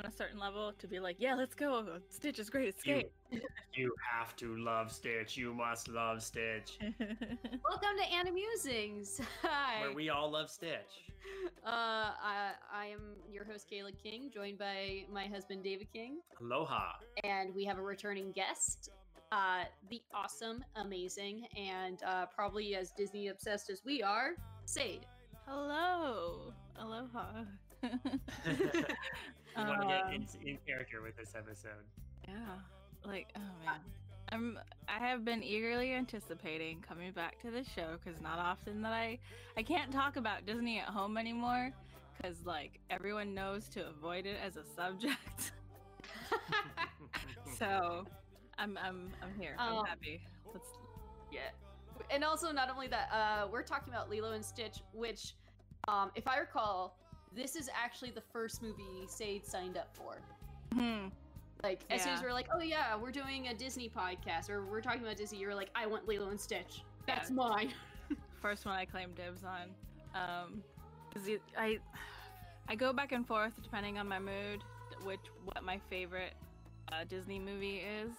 on a certain level to be like, yeah, let's go. Stitch is great. Escape. You have to love Stitch. You must love Stitch. Welcome to Anna Musings. Hi. Where we all love Stitch. Uh, I, I am your host, Kayla King, joined by my husband, David King, Aloha. and we have a returning guest, uh, the awesome, amazing, and uh, probably as Disney obsessed as we are, Sade. Hello, aloha. We want to get Um, in, in character with this episode. Yeah, like oh man, I'm I have been eagerly anticipating coming back to this show because not often that I I can't talk about Disney at home anymore because like everyone knows to avoid it as a subject. so I'm I'm I'm here. Um, I'm happy. Let's Yeah. And also, not only that, uh, we're talking about Lilo and Stitch, which, um, if I recall, this is actually the first movie Sade signed up for. hmm, Like, as soon as Yeah. we are like, oh yeah, we're doing a Disney podcast, or we're talking about Disney, you were like, I want Lilo and Stitch. That's Yeah. mine. first one I claim dibs on. Um, I I go back and forth depending on my mood, which what my favorite uh, Disney movie is.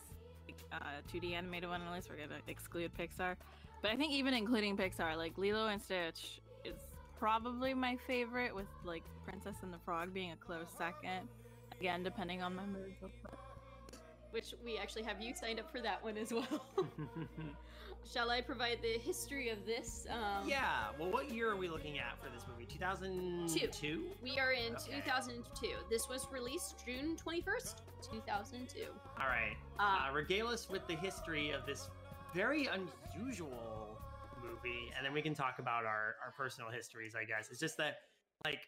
Like, uh, 2D animated one, unless we're gonna exclude Pixar. But I think even including Pixar, like Lilo and Stitch probably my favorite, with like Princess and the Frog being a close second. Again, depending on my mood. Which we actually have you signed up for that one as well. Shall I provide the history of this? Um, yeah. Well, what year are we looking at for this movie? 2002? We are in Okay. 2002. This was released June 21st, 2002. All right. Uh, Uh, regale us with the history of this very unusual movie, and then we can talk about our, our personal histories, I guess. It's just that, like,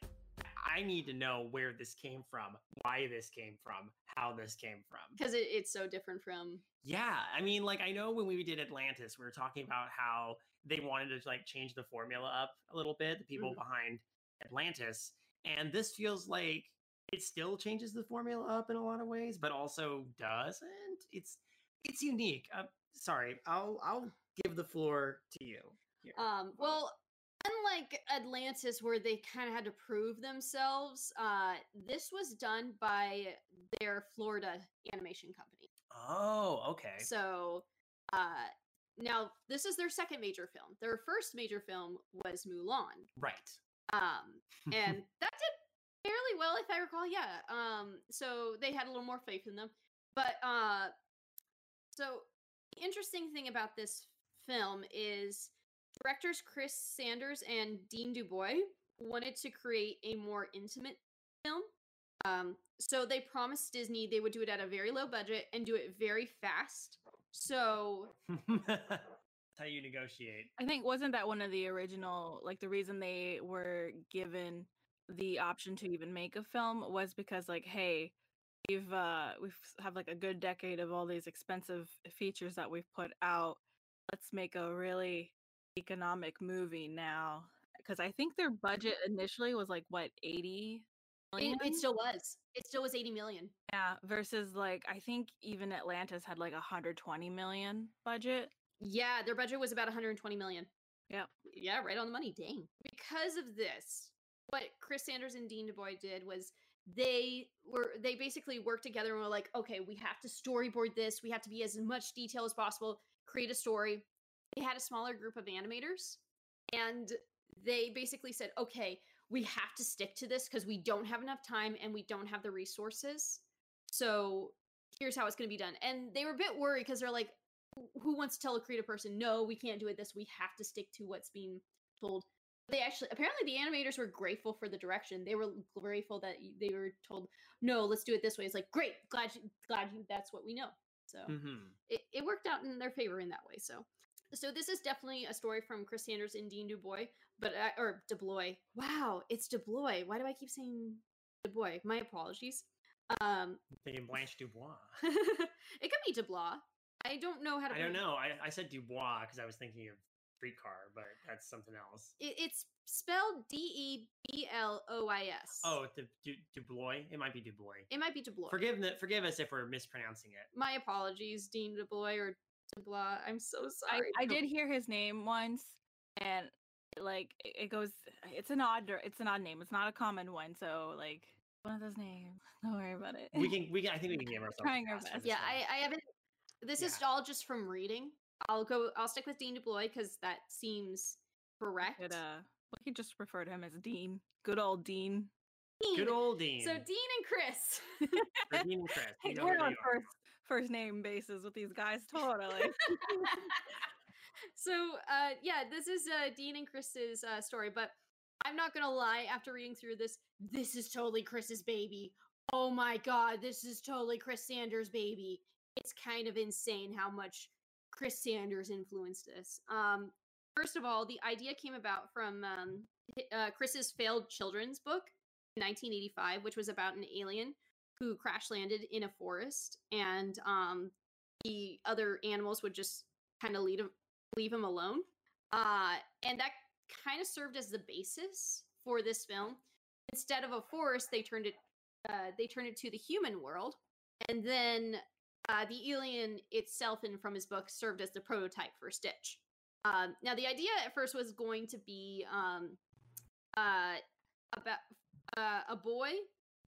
I need to know where this came from, why this came from, how this came from. because it, it's so different from Yeah, I mean, like I know when we did Atlantis, we were talking about how they wanted to like change the formula up a little bit, the people Mhm. behind Atlantis, and this feels like it still changes the formula up in a lot of ways, but also doesn't. It's it's unique. Uh, sorry, I'll I'll give the floor to you. Um, well, unlike Atlantis, where they kind of had to prove themselves, uh, this was done by their Florida animation company. oh, okay. So, uh, now this is their second major film. Their first major film was Mulan, Right. um, and that did fairly well, if I recall. Yeah. Um, so they had a little more faith in them, but uh, so the interesting thing about this film is directors Chris Sanders and Dean Dubois wanted to create a more intimate film. Um, so they promised Disney they would do it at a very low budget and do it very fast. So That's how you negotiate. I think wasn't that one of the original like the reason they were given the option to even make a film was because like hey we've uh we've have like a good decade of all these expensive features that we've put out let's make a really economic movie now because I think their budget initially was like what 80 it, it still was. It still was 80 million. yeah versus like I think even Atlantis had like a 120 million budget Yeah, their budget was about 120 million. Yep. Yeah, right on the money. Dang. Because of this, what Chris Sanders and Dean DuBois did was they were they basically worked together and were like, okay, we have to storyboard this. We have to be as much detail as possible, create a story. They had a smaller group of animators and they basically said, okay, we have to stick to this because we don't have enough time and we don't have the resources. So here's how it's going to be done. And they were a bit worried because they're like, who wants to tell a creative person no we can't do it this we have to stick to what's being told they actually apparently the animators were grateful for the direction they were grateful that they were told no let's do it this way it's like great glad you, glad you that's what we know so hmm it, it worked out in their favor in that way so so this is definitely a story from chris sanders and dean dubois but uh, or DuBois. wow it's DuBois. why do i keep saying dubois my apologies Um, Thinking Blanche Dubois. it could be Dubois. I don't know how to. I don't know. I, I said Dubois because I was thinking of streetcar, but that's something else. It, it's spelled D E B L O I S. Oh, Du, du, Dubois. It might be Dubois. it might be Dubois. Forgive the, forgive us if we're mispronouncing it. My apologies, Dean Dubois or Dubois. I'm so sorry. I did hear his name once, and like it it goes. It's an odd. It's an odd name. It's not a common one. So like one of those names. Don't worry about it. We can we can I think we can give ourselves. a Trying our best. Yeah. I, I haven't. This is all just from reading. I'll go. I'll stick with Dean Dubois because that seems correct. Could, uh, we could just refer to him as Dean. Good old Dean. Good old Dean. So Dean and Chris. Dean and Chris. we Hey, know we're on first first name basis with these guys. Totally. so uh yeah this is uh dean and chris's uh story but i'm not gonna lie after reading through this this is totally chris's baby oh my god this is totally chris sanders baby it's kind of insane how much chris sanders influenced this um first of all the idea came about from um uh, chris's failed children's book in 1985 which was about an alien who crash landed in a forest and um the other animals would just kind of lead him leave him alone. Uh, and that kind of served as the basis for this film. Instead of a forest, they turned it uh, they turned it to the human world, and then uh, the alien itself, and from his book, served as the prototype for Stitch. Um, now, the idea at first was going to be um, uh, about uh, a boy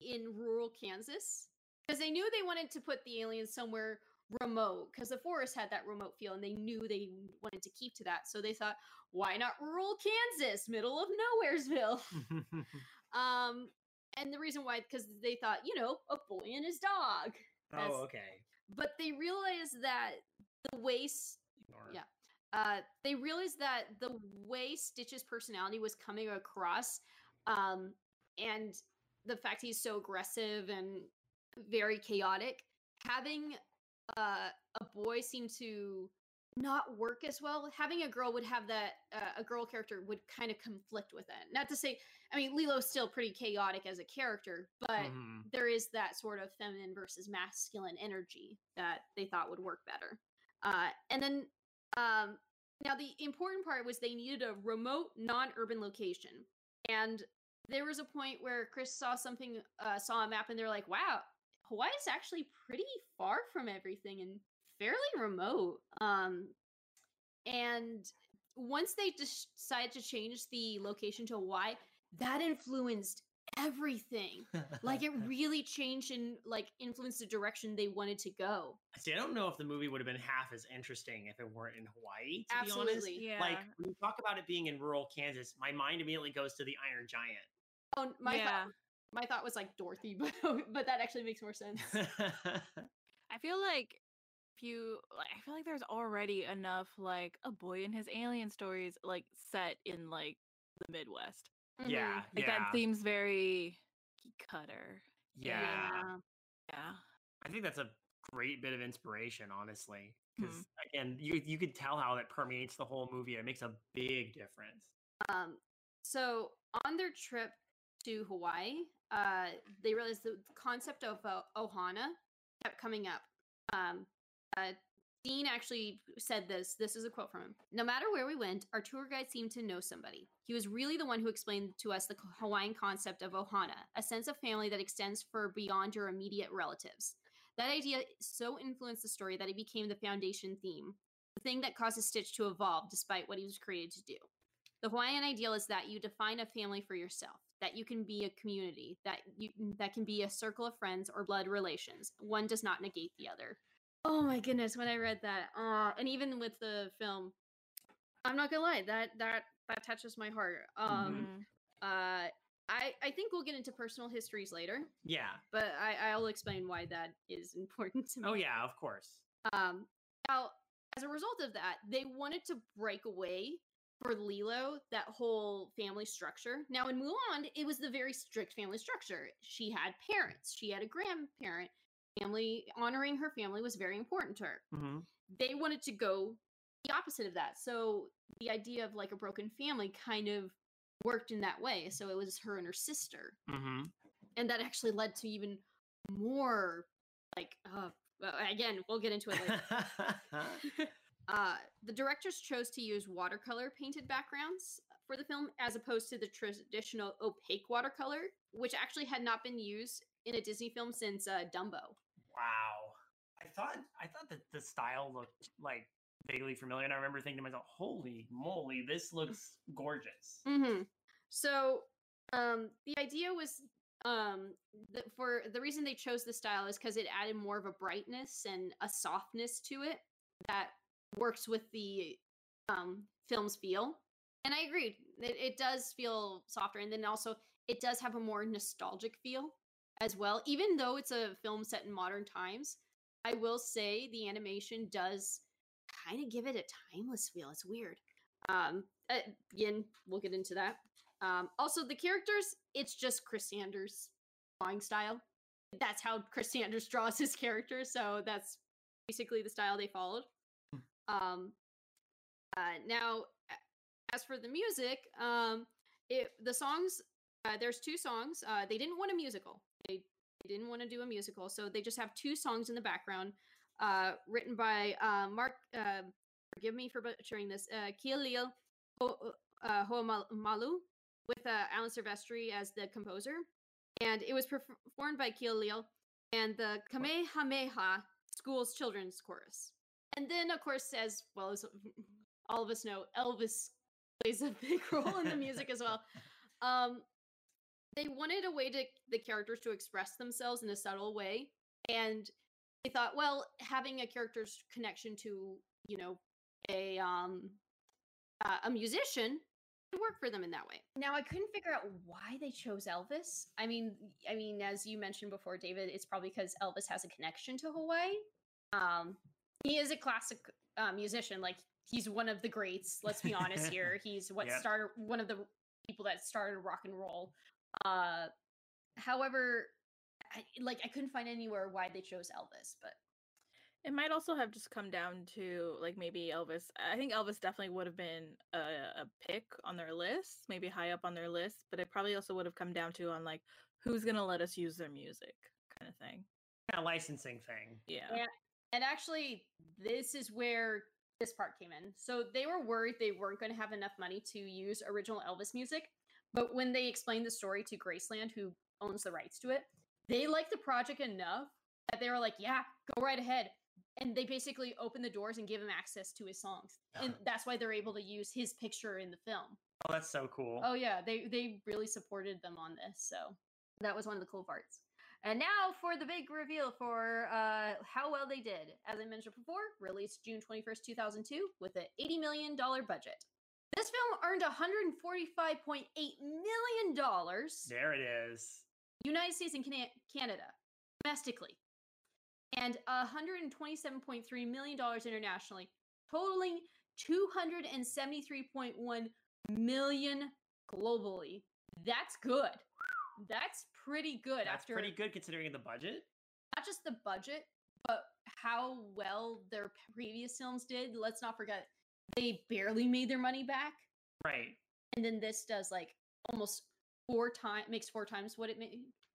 in rural Kansas because they knew they wanted to put the alien somewhere remote because the forest had that remote feel and they knew they wanted to keep to that so they thought why not rural kansas middle of nowheresville um and the reason why because they thought you know a boy and his dog That's- oh, okay. but they realized that the Ignore. Yeah. uh, they realized that the way Stitch's personality was coming across, um, and the fact he's so aggressive and very chaotic, having uh, a boy seem to not work as well. Having a girl would have that uh, a girl character would kind of conflict with it. Not to say, I mean, Lilo's still pretty chaotic as a character, but Mhm. there is that sort of feminine versus masculine energy that they thought would work better. Uh, and then um, now the important part was they needed a remote, non-urban location, and there was a point where Chris saw something, uh, saw a map, and they're like, "Wow, Hawaii is actually pretty far from everything and fairly remote." Um, and once they decided to change the location to Hawaii, that influenced everything. Like it really changed and like influenced the direction they wanted to go. See, I don't know if the movie would have been half as interesting if it weren't in Hawaii. To be honest, Absolutely. Yeah. like when you talk about it being in rural Kansas, my mind immediately goes to the Iron Giant. Oh, my yeah. thought, my thought was like Dorothy, but but that actually makes more sense. I feel like if you like I feel like there's already enough like a boy and his alien stories like set in like the Midwest. Mhm. yeah, Like yeah, that seems very cutter. yeah. Yeah. Yeah. I think that's a great bit of inspiration, honestly. Because Mhm. again, you you could tell how that permeates the whole movie. It makes a big difference. Um, so on their trip to Hawaii, uh, they realized the concept of uh, Ohana kept coming up. Um, uh, Dean actually said this. This is a quote from him. No matter where we went, our tour guide seemed to know somebody. He was really the one who explained to us the Hawaiian concept of Ohana, a sense of family that extends for beyond your immediate relatives. That idea so influenced the story that it became the foundation theme, the thing that causes Stitch to evolve despite what he was created to do. The Hawaiian ideal is that you define a family for yourself, that you can be a community, that you that can be a circle of friends or blood relations. One does not negate the other. Oh my goodness, when I read that, uh, and even with the film, I'm not gonna lie, that that that touches my heart. Um, Mhm. uh, I I think we'll get into personal histories later, Yeah. but I I'll explain why that is important to me. Oh yeah, of course. Um, now, as a result of that, they wanted to break away for Lilo that whole family structure. Now, in Mulan, it was the very strict family structure. She had parents, she had a grandparent. Family honoring her family was very important to her. hmm They wanted to go the opposite of that. So the idea of like a broken family kind of worked in that way. So it was her and her sister hmm and that actually led to even more like uh well, again we'll get into it later uh the directors chose to use watercolor painted backgrounds for the film as opposed to the traditional opaque watercolor which actually had not been used in a disney film since uh dumbo wow. I thought I thought that the style looked like vaguely familiar, and I remember thinking to myself, "Holy moly, this looks gorgeous." Mm-hmm. So, um, the idea was, um, that for the reason they chose the style is because it added more of a brightness and a softness to it that works with the um film's feel. And I agreed. It, it does feel softer, and then also it does have a more nostalgic feel as well. Even though it's a film set in modern times, I will say the animation does kind of give it a timeless feel. It's weird. Um, uh, again, we'll get into that. Um, also, the characters, it's just Chris Sanders' drawing style. That's how Chris Sanders draws his characters, so that's basically the style they followed. Um, uh, now, as for the music, um, it the songs. Uh, there's two songs. Uh, they didn't want a musical. They, didn't want to do a musical, so they just have two songs in the background, uh, written by uh, Mark. Uh, forgive me for butchering this. Uh, Kielil Ho- uh, Hoamalu, with uh, Alan Silvestri as the composer, and it was performed by Kielil and the Kamehameha School's Children's Chorus. And then, of course, as well as all of us know, Elvis plays a big role in the music as well. Um, they wanted a way to the characters to express themselves in a subtle way, and they thought, well, having a character's connection to you know a um uh, a musician would work for them in that way. Now, I couldn't figure out why they chose Elvis. I mean, I mean, as you mentioned before, David, it's probably because Elvis has a connection to Hawaii. Um, he is a classic uh, musician. Like he's one of the greats. Let's be honest here. He's what Yep. started one of the people that started rock and roll. Uh, however, I, like I couldn't find anywhere why they chose Elvis, but It might also have just come down to like maybe Elvis. I think Elvis definitely would have been a, a pick on their list, maybe high up on their list, but it probably also would have come down to on like who's gonna let us use their music kind of thing. Yeah, licensing thing. Yeah. Yeah. And actually, this is where this part came in. So they were worried they weren't going to have enough money to use original Elvis music. But when they explained the story to Graceland, who owns the rights to it, they liked the project enough that they were like, yeah, go right ahead. And they basically opened the doors and gave him access to his songs. And that's why they're able to use his picture in the film. Oh, that's so cool. Oh yeah, they they really supported them on this, so that was one of the cool parts. And now for the big reveal for uh, how well they did. As I mentioned before, released June twenty first, two thousand two, with an eighty million dollar budget. This film earned one hundred forty five point eight million dollars, There it is. United States and Cana- Canada, domestically, and one hundred twenty seven point three million dollars internationally, totaling 273.1 million globally. That's good. That's pretty good That's after pretty good considering the budget. not just the budget, but how well their previous films did. Let's not forget they barely made their money back, Right. and then this does like almost four times makes four times what it ma-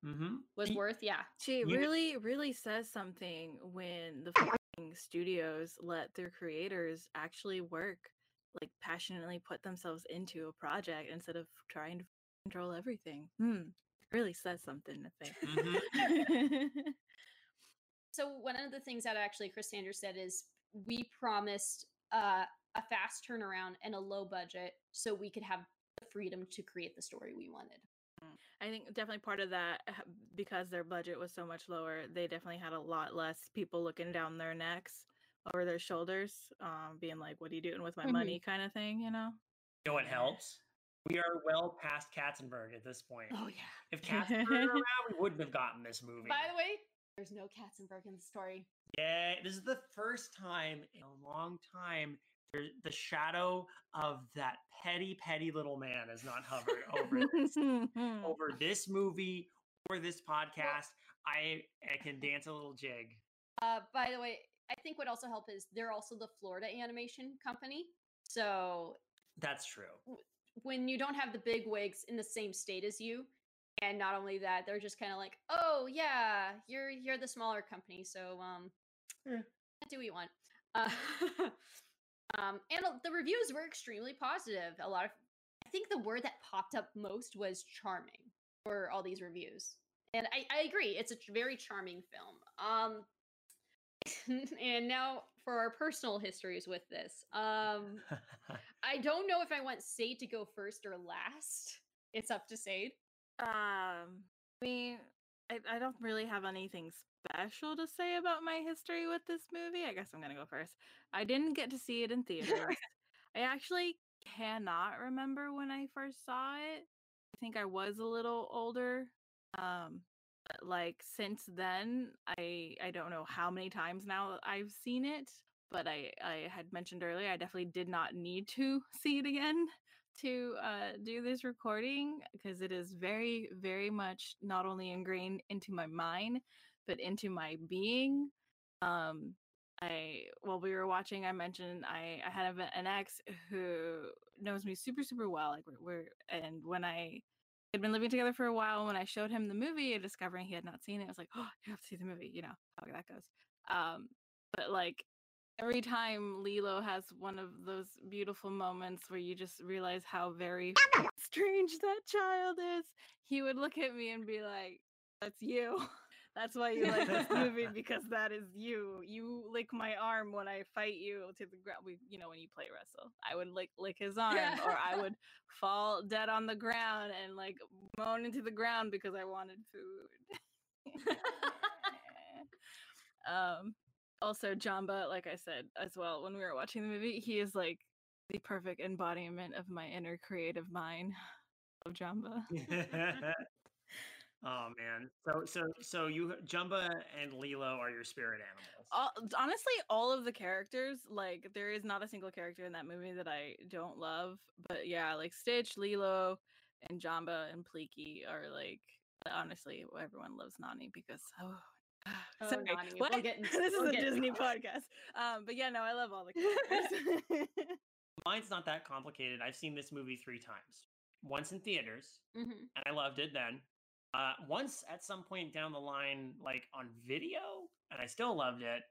Mm-hmm. was worth. Yeah, She really, really says something when the fucking studios let their creators actually work, like passionately put themselves into a project instead of trying to control everything. Hmm. Really says something, I think. so one of the things that actually Chris Sanders said is we promised uh, a fast turnaround and a low budget so we could have the freedom to create the story we wanted. I think definitely part of that uh, because their budget was so much lower, they definitely had a lot less people looking down their necks over their shoulders, um, being like, "What are you doing with my Mhm. money?" kind of thing, you know. You know what helps? We are well past Katzenberg at this point. Oh yeah. If Katzenberg were around, we wouldn't have gotten this movie. By the way, there's no Katzenberg in the story. Yeah, this is the first time in a long time there, the shadow of that petty, petty little man is not hovered over this, over this movie or this podcast. I I can dance a little jig. Uh, by the way, I think what also helped is they're also the Florida animation company. So That's true. when you don't have the big wigs in the same state as you, And not only that, they're just kind of like, "Oh yeah, you're you're the smaller company, so um, Yeah. do what you want." Uh, um, and the reviews were extremely positive. A lot of, I think the word that popped up most was charming for all these reviews, and I I agree, it's a very charming film. Um, and now for our personal histories with this. Um, I don't know if I want Sade to go first or last. It's up to Sade. Um, I mean, I, I don't really have anything special to say about my history with this movie. I guess I'm gonna go first. I didn't get to see it in theaters. I actually cannot remember when I first saw it. I think I was a little older. Um, but, like since then, I I don't know how many times now I've seen it. But I I had mentioned earlier I definitely did not need to see it again to uh, do this recording because it is very, very much not only ingrained into my mind, but into my being. Um, I while we were watching, I mentioned I, I had an ex who knows me super, super well. Like we're, we're and when I had been living together for a while, when I showed him the movie and discovering he had not seen it, I was like, oh, you have to see the movie. You know how that goes. Um, but like every time Lilo has one of those beautiful moments where you just realize how very strange that child is, he would look at me and be like, That's you. That's why you like this movie because that is you. You lick my arm when I fight you to the ground. We, you know, when you play wrestle, I would like lick his arm, or I would fall dead on the ground and like moan into the ground because I wanted food. um, also Jumba, like I said as well, when we were watching the movie, he is like the perfect embodiment of my inner creative mind. Love Jumba. Oh man. So so so you Jumba and Lilo are your spirit animals. all, honestly, all of the characters, like there is not a single character in that movie that I don't love. But yeah, like Stitch, Lilo, and Jumba and Pleakley are like honestly everyone loves Nani because oh. Oh, Sorry, Nani, what? we'll get this is we'll a Disney that. podcast. Um, but yeah, no, I love all the characters. Mine's not that complicated. I've seen this movie three times. Once in theaters, Mhm. and I loved it then. Uh, once at some point down the line, like on video, and I still loved it.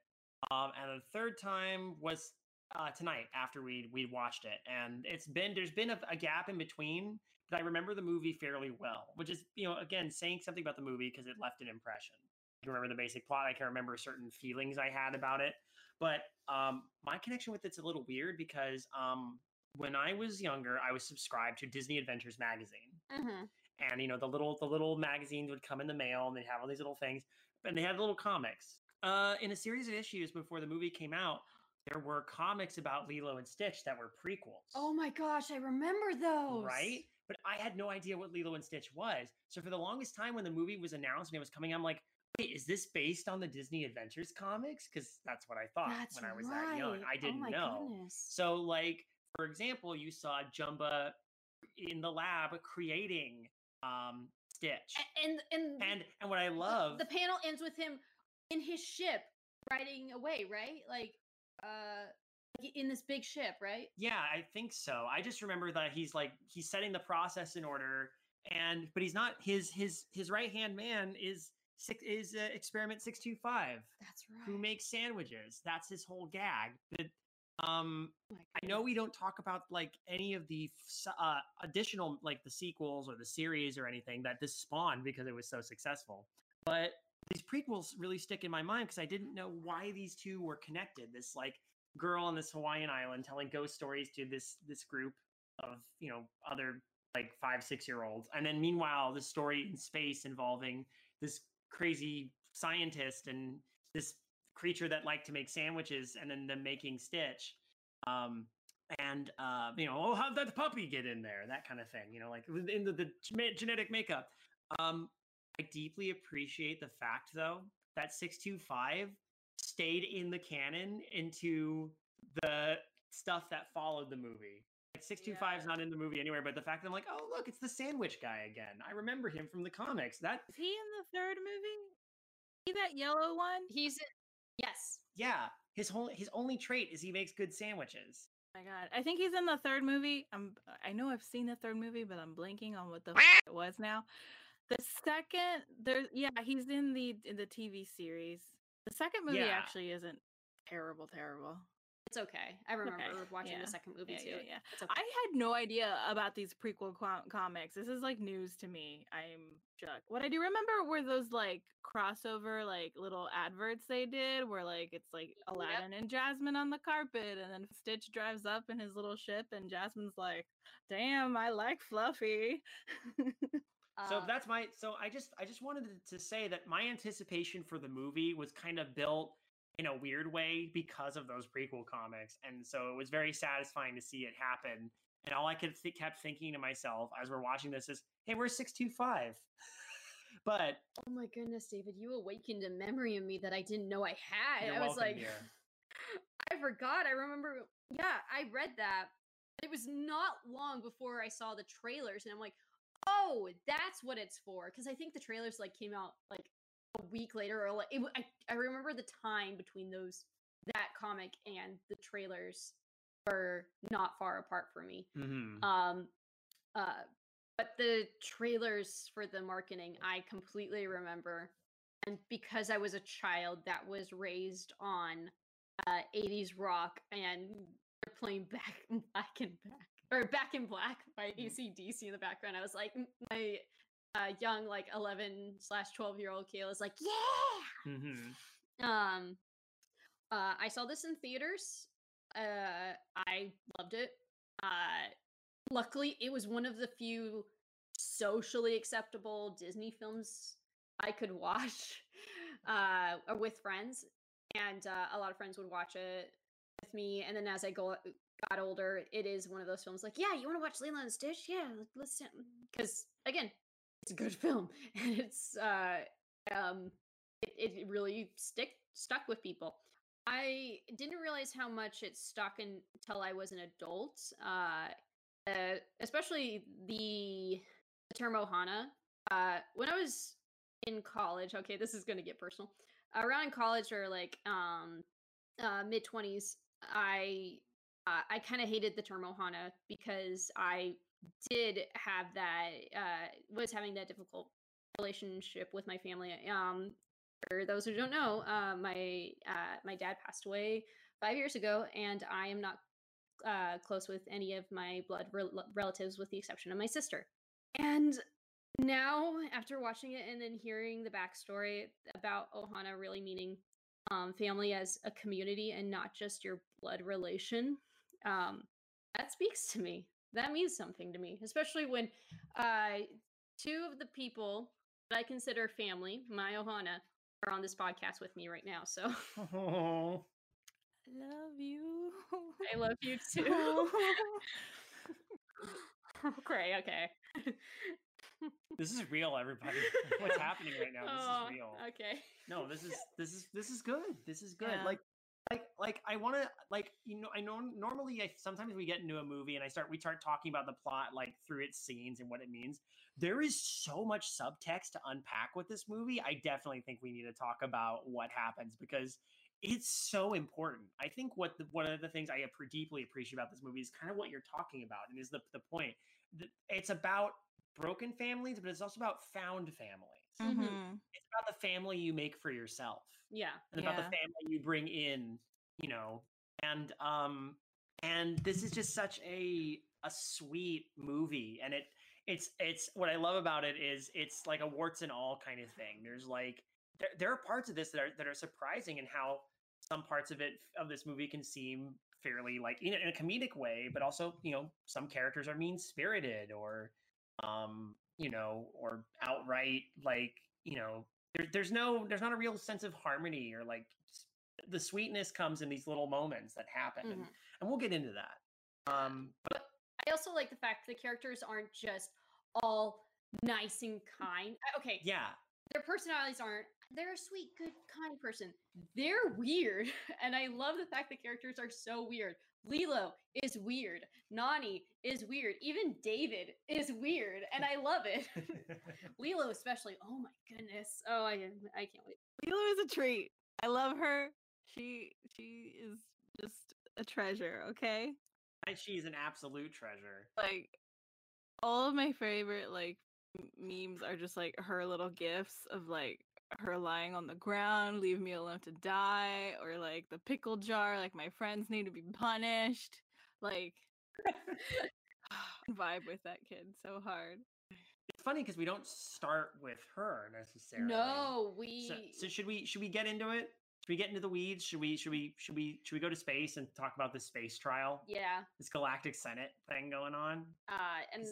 Um, and the third time was uh, tonight after we we watched it, and it's been there's been a, a gap in between, but I remember the movie fairly well, which is you know again saying something about the movie because it left an impression. I can remember the basic plot. I can remember certain feelings I had about it, but um, my connection with it's a little weird because um, when I was younger, I was subscribed to Disney Adventures magazine Mhm. and you know the little the little magazines would come in the mail and they'd have all these little things and they had little comics uh in a series of issues before the movie came out there were comics about lilo and stitch that were prequels Oh my gosh, I remember those. right but i had no idea what lilo and stitch was so for the longest time when the movie was announced and it was coming i'm like wait is this based on the disney adventures comics because that's what i thought That's when i was right. that young i oh didn't my know Goodness. so, like for example, you saw Jumba in the lab creating um, Stitch, and and and and what I love, the panel ends with him in his ship riding away, right? Like uh in this big ship, right? yeah, I think so. I just remember that he's like he's setting the process in order, and but he's not his his his right hand man is six is uh, experiment six two five That's right. who makes sandwiches. That's his whole gag. But um, Oh I know we don't talk about like any of the uh, additional like the sequels or the series or anything that this spawned because it was so successful. But these prequels really stick in my mind because I didn't know why these two were connected. This like girl on this Hawaiian island telling ghost stories to this this group of you know other like five six year olds, and then meanwhile this story in space involving this crazy scientist and this creature that liked to make sandwiches and then them making Stitch. Um, and uh, you know, oh, how'd that puppy get in there? That kind of thing. You know, like in the, the genetic makeup. Um, I deeply appreciate the fact, though, that six two five stayed in the canon into the stuff that followed the movie. Like six two five is not in the movie anywhere, but the fact that I'm like, oh look, it's the sandwich guy again. I remember him from the comics. That Is he in the third movie? He that yellow one? He's in, yes. yeah, his whole his only trait is he makes good sandwiches. Oh my god. I think he's in the third movie. I'm I know I've seen the third movie, but I'm blanking on what the f- it was now. The second there yeah, he's in the in the TV series. The second movie Yeah. actually isn't terrible, terrible. It's okay. I remember watching yeah, the second movie Yeah, too. yeah, yeah. Okay. I had no idea about these prequel com- comics. This is like news to me. I'm shook. What I do remember were those like crossover like little adverts they did where like it's like Aladdin and Jasmine on the carpet and then Stitch drives up in his little ship and Jasmine's like, "Damn, I like Fluffy." so Uh, that's my so i just i just wanted to- to say that my anticipation for the movie was kind of built in a weird way because of those prequel comics and so it was very satisfying to see it happen and all i could th- kept thinking to myself as we're watching this is hey we're 625 but Oh my goodness, David, you awakened a memory in me that I didn't know I had. I was like, dear. I forgot. I remember, yeah, I read that. It was not long before I saw the trailers, and I'm like, oh, that's what it's for. Because I think the trailers like came out like a week later, or like it, I, I remember the time between those that comic and the trailers were not far apart for me. Mhm. Um, uh, but the trailers for the marketing, I completely remember. And because I was a child that was raised on uh, 80s rock and they're playing Back Black and Back, or Back in Black by AC/DC in the background, I was like, my uh, young, like 11 slash 12 year old Kayla was like, yeah! Mhm. Um, uh, I saw this in theaters. Uh, I loved it. Uh, luckily, it was one of the few socially acceptable Disney films I could watch uh, with friends, and uh, a lot of friends would watch it with me. And then as I go got older, it is one of those films like, yeah, you want to watch Lilo and Stitch? Yeah, let's because again, it's a good film, and it's uh, um, it, it really stick stuck with people. I didn't realize how much it stuck until I was an adult. Uh, uh, especially the, term Ohana. Uh, when I was in college, okay, this is gonna get personal. Around in college or like um, uh, mid twenties, I uh, I kind of hated the term Ohana because I did have that uh, was having that difficult relationship with my family. Um, for those who don't know, uh, my uh, my dad passed away five years ago, and I am not uh, close with any of my blood rel- relatives, with the exception of my sister. And now, after watching it and then hearing the backstory about Ohana really meaning um, family as a community and not just your blood relation, um, that speaks to me. That means something to me, especially when uh, two of the people that I consider family, my Ohana, are on this podcast with me right now. So Oh. I love you. I love you too. okay, okay. this is real everybody what's happening right now Oh, this is real Okay. no this is this is this is good this is good Yeah. like like like i want to like you know i know normally I, sometimes we get into a movie and i start we start talking about the plot like through its scenes and what it means there is so much subtext to unpack with this movie i definitely think we need to talk about what happens because it's so important i think what the, one of the things i appre- deeply appreciate about this movie is kind of what you're talking about and is the, the point it's about broken families but it's also about found families Mhm. Mhm. it's about the family you make for yourself Yeah. and about the family you bring in you know and um and this is just such a a sweet movie and it it's it's what i love about it is it's like a warts and all kind of thing. There's like there, there are parts of this that are that are surprising in how some parts of it of this movie can seem fairly like in a, comedic way but also you know some characters are mean spirited or um you know or outright like you know there, there's no there's not a real sense of harmony or like the sweetness comes in these little moments that happen and, Mhm. and we'll get into that um but I also like the fact the characters aren't just all nice and kind. Uh, Okay, yeah their personalities aren't. They're a sweet, good, kind person. They're weird, and I love the fact the characters are so weird. Lilo is weird. Nani is weird. Even David is weird, and I love it. Lilo, especially. Oh my goodness. Oh, I I can't wait. Lilo is a treat. I love her. She she is just a treasure, okay? She's an absolute treasure Like all of my favorite like memes are just like her little gifts of like her lying on the ground, leave me alone to die, or like the pickle jar, like my friends need to be punished. Like vibe with that kid so hard. It's funny because we don't start with her necessarily. No, we. So, so should we should we get into it? Should we get into the weeds? Should we should we should we should we go to space and talk about the space trial? yeah. This galactic senate thing going on. Uh, and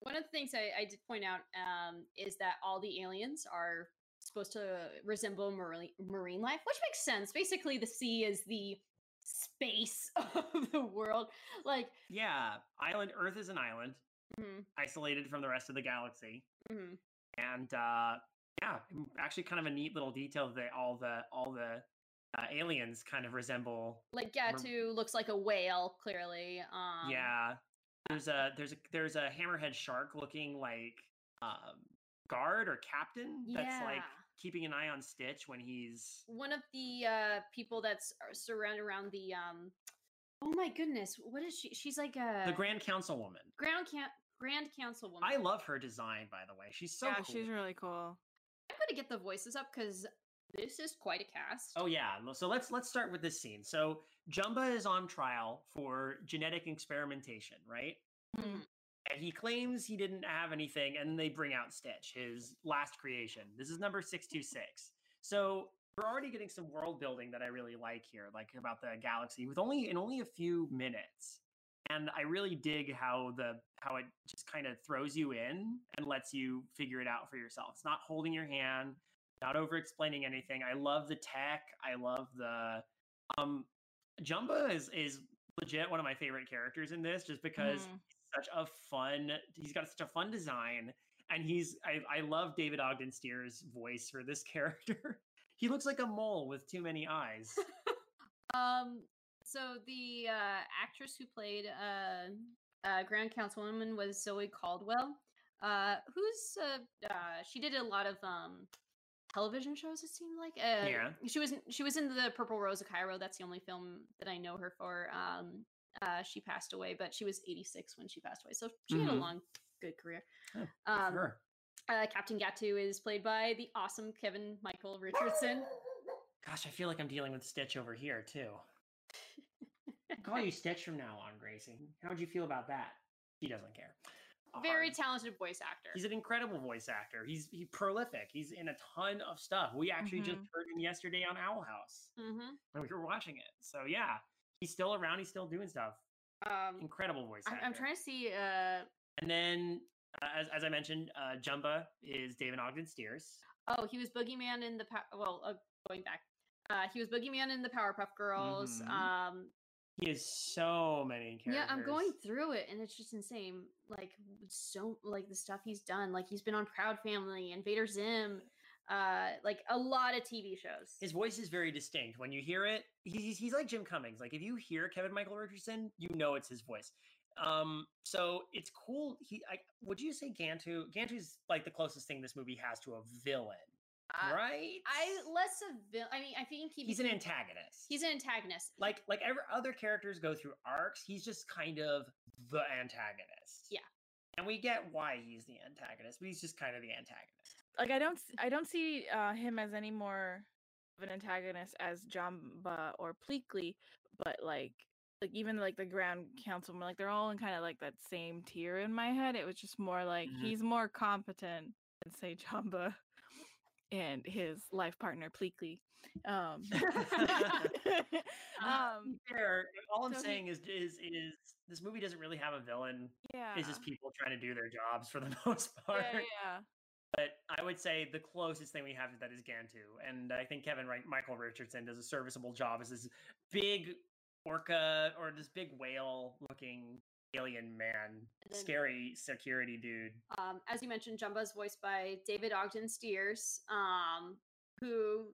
one of the things I, I did point out um, is that all the aliens are supposed to resemble marine, marine life, which makes sense. Basically, the sea is the space of the world. Like, Yeah, island Earth is an island mhm, isolated from the rest of the galaxy. mhm. and uh yeah actually kind of a neat little detail that all the all the uh, aliens kind of resemble like Rem- Gantu looks like a whale, clearly. Um, yeah there's a there's a there's a hammerhead shark looking like um guard or captain that's like keeping an eye on stitch when he's One of the uh, people that's uh, surrounded around the. Um, oh my goodness, what is she? She's like a the grand councilwoman ground camp. Grand Councilwoman. i love her design by the way she's so yeah, cool. she's really cool. I'm gonna get the voices up because this is quite a cast. Oh yeah. So let's let's start with this scene. So Jumba is on trial for genetic experimentation, right? Mhm. And he claims he didn't have anything, and they bring out Stitch, his last creation. This is number 626. So we're already getting some world building that I really like here, like about the galaxy, with only in only a few minutes. And I really dig how the how it just kind of throws you in and lets you figure it out for yourself. It's not holding your hand, not over explaining anything. I love the tech. I love the um Jumba is is legit one of my favorite characters in this just because he's such a fun he's got such a fun design and he's I, I love David Ogden Stiers' voice for this character. he looks like a mole with too many eyes. Um. So the uh, actress who played uh, uh, Grand Councilwoman was Zoe Caldwell. Uh, who's uh, uh, she did a lot of um television shows. It seemed like. Uh, Yeah. She was in- she was in the Purple Rose of Cairo. That's the only film that I know her for. Um. Uh, she passed away, but she was 86 when she passed away, so she had a Mhm. long, good career. Oh, Um, her. uh, Captain Gantu is played by the awesome Kevin Michael Richardson. Gosh, I feel like I'm dealing with Stitch over here too. Call you Stitch from now on, Gracie. How would you feel about that? He doesn't care. Very talented voice actor. He's an incredible voice actor. He's he prolific. He's in a ton of stuff. We actually just Mhm. heard him yesterday on Owl House hmm when we were watching it. So yeah, he's still around. He's still doing stuff. Um, Incredible voice I'm, actor. I'm trying to see. Uh, And then, uh, as, as I mentioned, uh, Jumba is David Ogden Stiers. oh, he was Boogeyman in the pow- well, uh, going back. Uh, he was Boogeyman in the Powerpuff Girls. Mhm. Um, He has so many characters. yeah, I'm going through it, and it's just insane. Like so, like the stuff he's done. Like he's been on Proud Family, Invader Zim, uh, like a lot of TV shows. His voice is very distinct. When you hear it, he's he's like Jim Cummings. Like if you hear Kevin Michael Richardson, you know it's his voice. Um, so it's cool. He, I, would you say Gantu? Gantu's like the closest thing this movie has to a villain, Uh, right? I less of vil- I mean, I think he he's an antagonist. He's an antagonist. like like every other characters go through arcs. He's just kind of the antagonist. Yeah. and we get why he's the antagonist, but he's just kind of the antagonist. Like I don't I don't see uh, him as any more of an antagonist as Jumba or Pleakley, but like like even like the Grand Councilman, like they're all in kind of like that same tier in my head. It was just more like Mhm. he's more competent than say Jumba and his life partner Pleakley. Um, um, fair. All I'm so he- saying is is is this movie doesn't really have a villain. yeah, It's just people trying to do their jobs for the most part. yeah, yeah. But I would say the closest thing we have to that is Gantu, and I think Kevin Wright, Michael Richardson does a serviceable job as this big orca or this big whale-looking alien man, then- scary security dude. um, as you mentioned, Jumba's voiced by David Ogden Stiers, um, who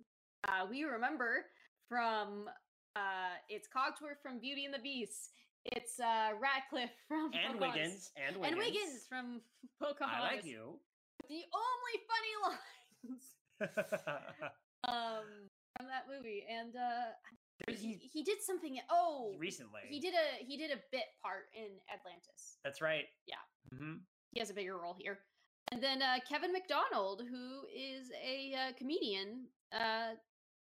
uh, we remember from uh, it's Cogsworth from Beauty and the Beast. It's uh, Ratcliffe from And Pocahontas. Wiggins, and Wiggins, and Wiggins from Pocahontas. I like you. The only funny lines um, from that movie, and uh, There's- he, he- did something. Oh, recently. he did a he did a bit part in Atlantis. That's right. Yeah. hmm He has a bigger role here. And then uh, Kevin McDonald, who is a uh, comedian, uh,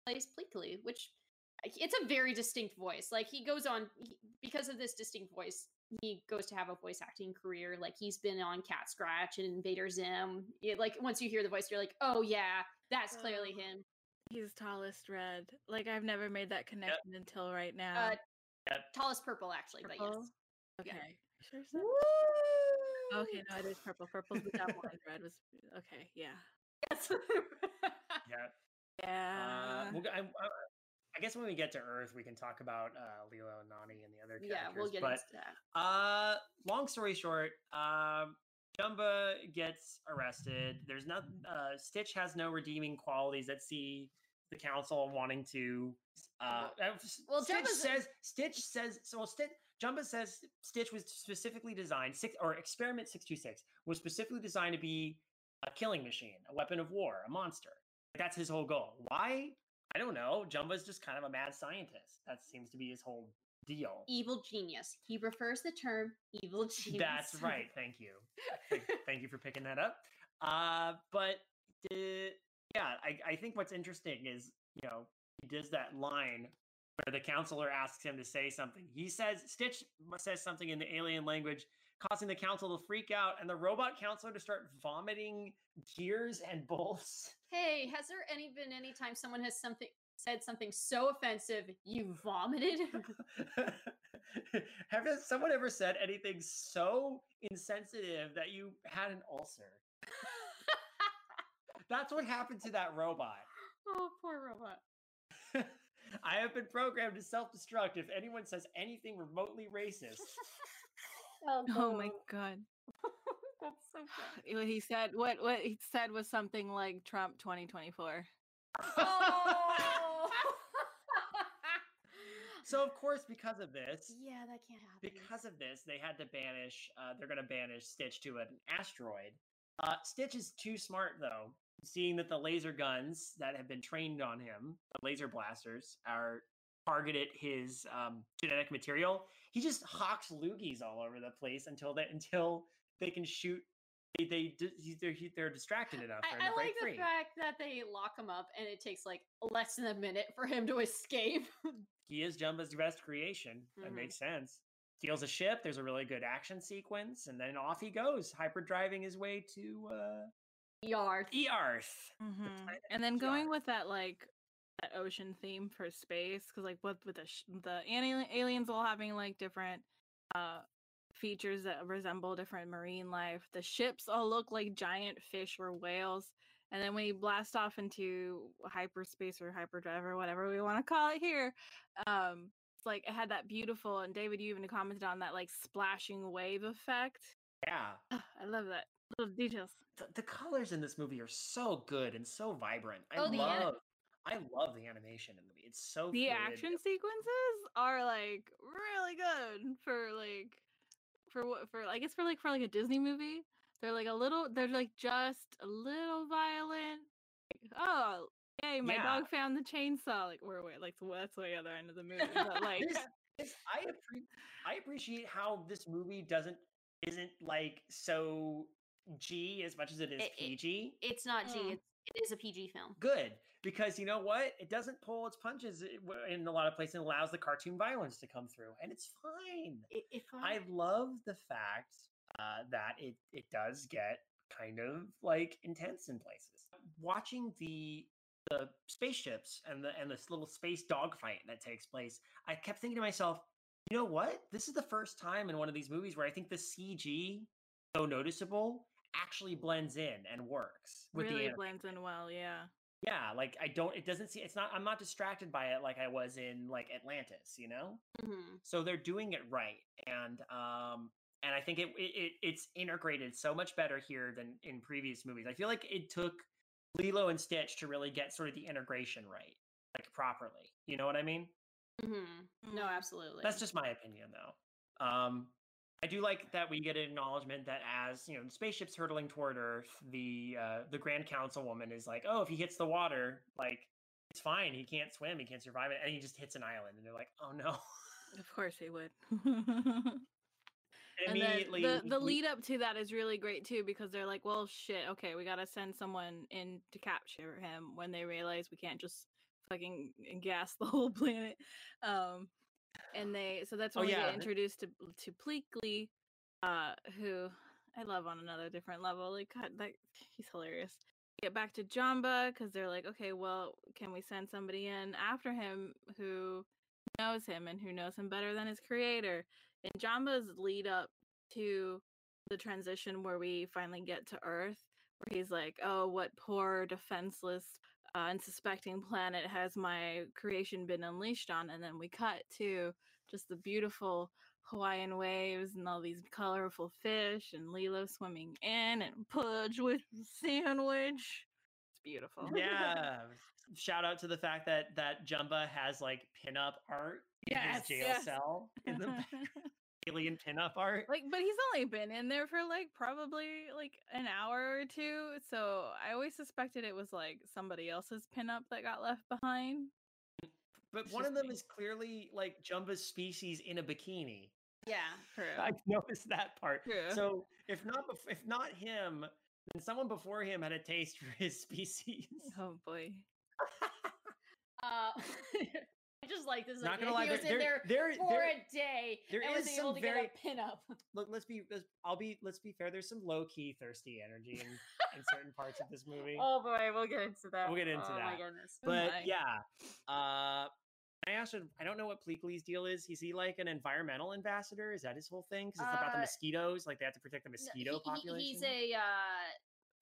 plays Pleakley, which it's a very distinct voice. Like he goes on he, because of this distinct voice, he goes to have a voice acting career. Like he's been on Cat Scratch and Invader Zim. It, like once you hear the voice, you're like, oh yeah, that's clearly Oh. him. He's tallest red. Like I've never made that connection until right now. Uh, Yep. Tallest purple, actually, but yes. okay. yeah. Sure. so- Okay, no, it is purple. Purple's the double and red was okay. Yeah. Yes. Yeah. Yeah. Uh, we'll, I, I, I guess when we get to Earth, we can talk about uh, Lilo and Nani and the other characters. yeah, we'll get but, into that. Uh, long story short, um, Jumba gets arrested. There's not. Uh, Stitch has no redeeming qualities that see the council wanting to. Uh, uh, well, Stitch Jumba's says. Stitch says. So Stitch. Jumba says Stitch was specifically designed six or experiment six two six was specifically designed to be a killing machine, a weapon of war, a monster. That's his whole goal. Why? I don't know. Jumba's just kind of a mad scientist. That seems to be his whole deal. Evil genius. He prefers the term evil genius. That's right. Thank you. Thank, you for picking that up. Uh, but uh, yeah, I, I think what's interesting is you know he does that line where the counselor asks him to say something. He says Stitch says something in the alien language, causing the council to freak out, and the robot counselor to start vomiting gears and bolts. Hey, has there any been any time someone has something said something so offensive you vomited? Have someone ever said anything so insensitive that you had an ulcer? That's what happened to that robot. oh, poor robot. I have been programmed to self destruct if anyone says anything remotely racist. Oh my god. That's so funny. What he said what what he said was something like Trump 2024. Oh! So, of course, because of this, yeah, that can't happen. because of this, they had to banish. Uh, they're going to banish Stitch to an asteroid. Uh, Stitch is too smart, though, seeing that the laser guns that have been trained on him, the laser blasters, are targeted his um, genetic material. He just hawks loogies all over the place until they until they can shoot. They they they're, they're distracted enough I, I like free. the fact that they lock him up and it takes like less than a minute for him to escape. he is Jumba's best creation. That Mhm. makes sense. Steals a ship. There's a really good action sequence, and then off he goes, hyper driving his way to uh, Yarth. Earth. Mhm. planet And then Jar. going with that like that ocean theme for space cuz like what with the sh- the aliens all having like different uh features that resemble different marine life. The ships all look like giant fish or whales. And then when you blast off into hyperspace or hyperdrive or whatever we want to call it here, um, it's like it had that beautiful. And David, you even commented on that like splashing wave effect. Yeah, Ugh, I love that little details. the, the colors in this movie are so good and so vibrant. I Oh, love, I love the animation in the movie. It's so the fluid. action sequences are like really good for like for what for I guess for like for like a Disney movie. They're like a little they're like just a little violent. Like, oh, hey, my Yeah. dog found the chainsaw. Like we're wait, like well, that's the other end of the movie. But like This, this, I appre- I appreciate how this movie doesn't isn't like so G as much as it is It- it- PG. It's not G. Mm. It's, it is a PG film. Good because you know what? It doesn't pull its punches in a lot of places. and allows the cartoon violence to come through, and it's fine. I- If I love the fact uh, that it it does get kind of like intense in places. Watching the the spaceships and the and this little space dogfight that takes place, I kept thinking to myself, you know what? This is the first time in one of these movies where I think the CG, so noticeable, actually blends in and works with really anim- blends in well, yeah. yeah like i don't it doesn't see it's not i'm not distracted by it like i was in like atlantis you know Mhm. so they're doing it right and um and i think it, it, it it's integrated so much better here than in previous movies i feel like it took lilo and stitch to really get sort of the integration right like properly you know what i mean Mm-hmm. No, Mm. absolutely. that's just my opinion though um i do like that we get an acknowledgement that as you know the spaceship's hurtling toward earth the uh the grand councilwoman is like oh if he hits the water like it's fine he can't swim he can't survive it and he just hits an island and they're like oh no Of course he would. And then immediately the the lead up to that is really great too because they're like, well, shit, okay, we gotta send someone in to capture him when they realize we can't just fucking gas the whole planet. Um, and they so that's Oh, when we get introduced to to Pleakley, uh, who I love on another different level. Like, God, that he's hilarious. Get back to Jumba because they're like, okay, well, can we send somebody in after him who knows him and who knows him better than his creator? And Jumba's lead up to the transition where we finally get to Earth, where he's like, "Oh, what poor, defenseless, uh, unsuspecting planet has my creation been unleashed on?" And then we cut to just the beautiful Hawaiian waves and all these colorful fish and Lilo swimming in and Pudge with sandwich. It's beautiful. yeah. Shout out to the fact that that Jumba has like pinup art in Yes, his jail yes. cell in the alien pinup art. like but he's only been in there for like probably like an hour or two so i always suspected it was like somebody else's pinup that got left behind But it's one of them me. is clearly like Jumba's species in a bikini. Yeah. True. I noticed that part. True. So if not if not him, then someone before him had a taste for his species. oh boy Uh, I just like this. Not gonna lie, he was there- in there- there, for there- a day there and was able to very- get a pinup. Look, let's be let's, I'll be let's be fair. There's some low key thirsty energy in, in certain parts of this movie. Oh boy, we'll get into that. We'll get into oh my that. goodness. Oh but my. yeah, uh, I actually I don't know what Pleakley's deal is. Is he like an environmental ambassador? Is that his whole thing? Because it's about the Uh, mosquitoes. Like they have to protect the mosquito he- population. he's a uh,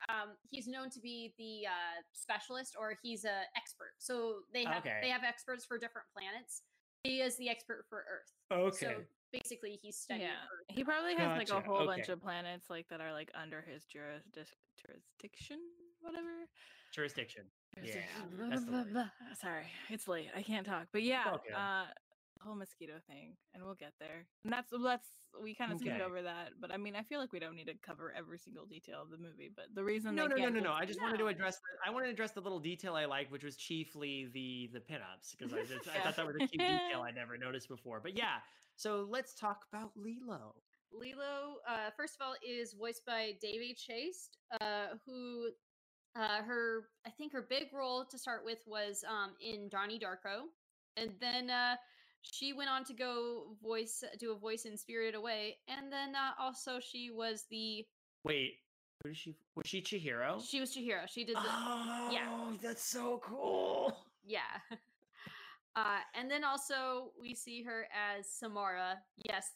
um, he's known to be the uh, specialist or he's a expert. So they have Okay. they have experts for different planets. He is the expert for Earth. okay. So basically, he's studying yeah Earth. he probably has like a Gotcha, whole bunch of planets like that are like under his jurisdic- jurisdiction whatever Jurisdiction. Yeah, Blah, that's blah, blah. sorry it's late i can't talk but yeah okay. uh the whole mosquito thing and we'll get there and that's that's we kind of skipped Okay. over that but i mean i feel like we don't need to cover every single detail of the movie but the reason No, they no, no, no, no. I just wanted to address. The, I wanted to address the little detail I liked, which was chiefly the the pinups, because I just I thought that was a cute detail I'd never noticed before. But yeah, so let's talk about Lilo. Lilo, uh, first of all, is voiced by Daveigh Chase, uh, who uh, her I think her big role to start with was um, in Donnie Darko, and then uh, she went on to go voice do a voice in Spirited Away, and then uh, also she was the Wait, who is she? Was she Chihiro? she was Chihiro. She did the oh, that's so cool. yeah. Uh, and then also we see her as Samara, yes,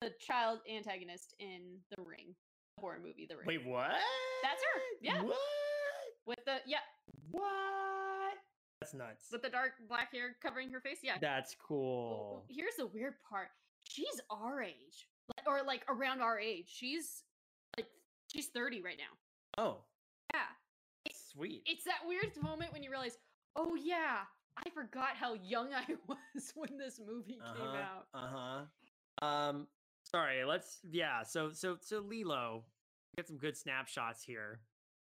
the child antagonist in The Ring, the horror movie The Ring. Wait, what? That's her, yeah. What? with the yeah, What? That's nuts. with the dark black hair covering her face. Yeah. That's cool. Here's the weird part. She's our age, or like around our age. She's like she's 30 right now. Oh, Yeah. It's, sweet. It's that weird moment when you realize, oh yeah, I forgot how young I was when this movie came Uh-huh, out. Uh-huh. Um sorry, let's yeah, so so so Lilo, get some good snapshots here.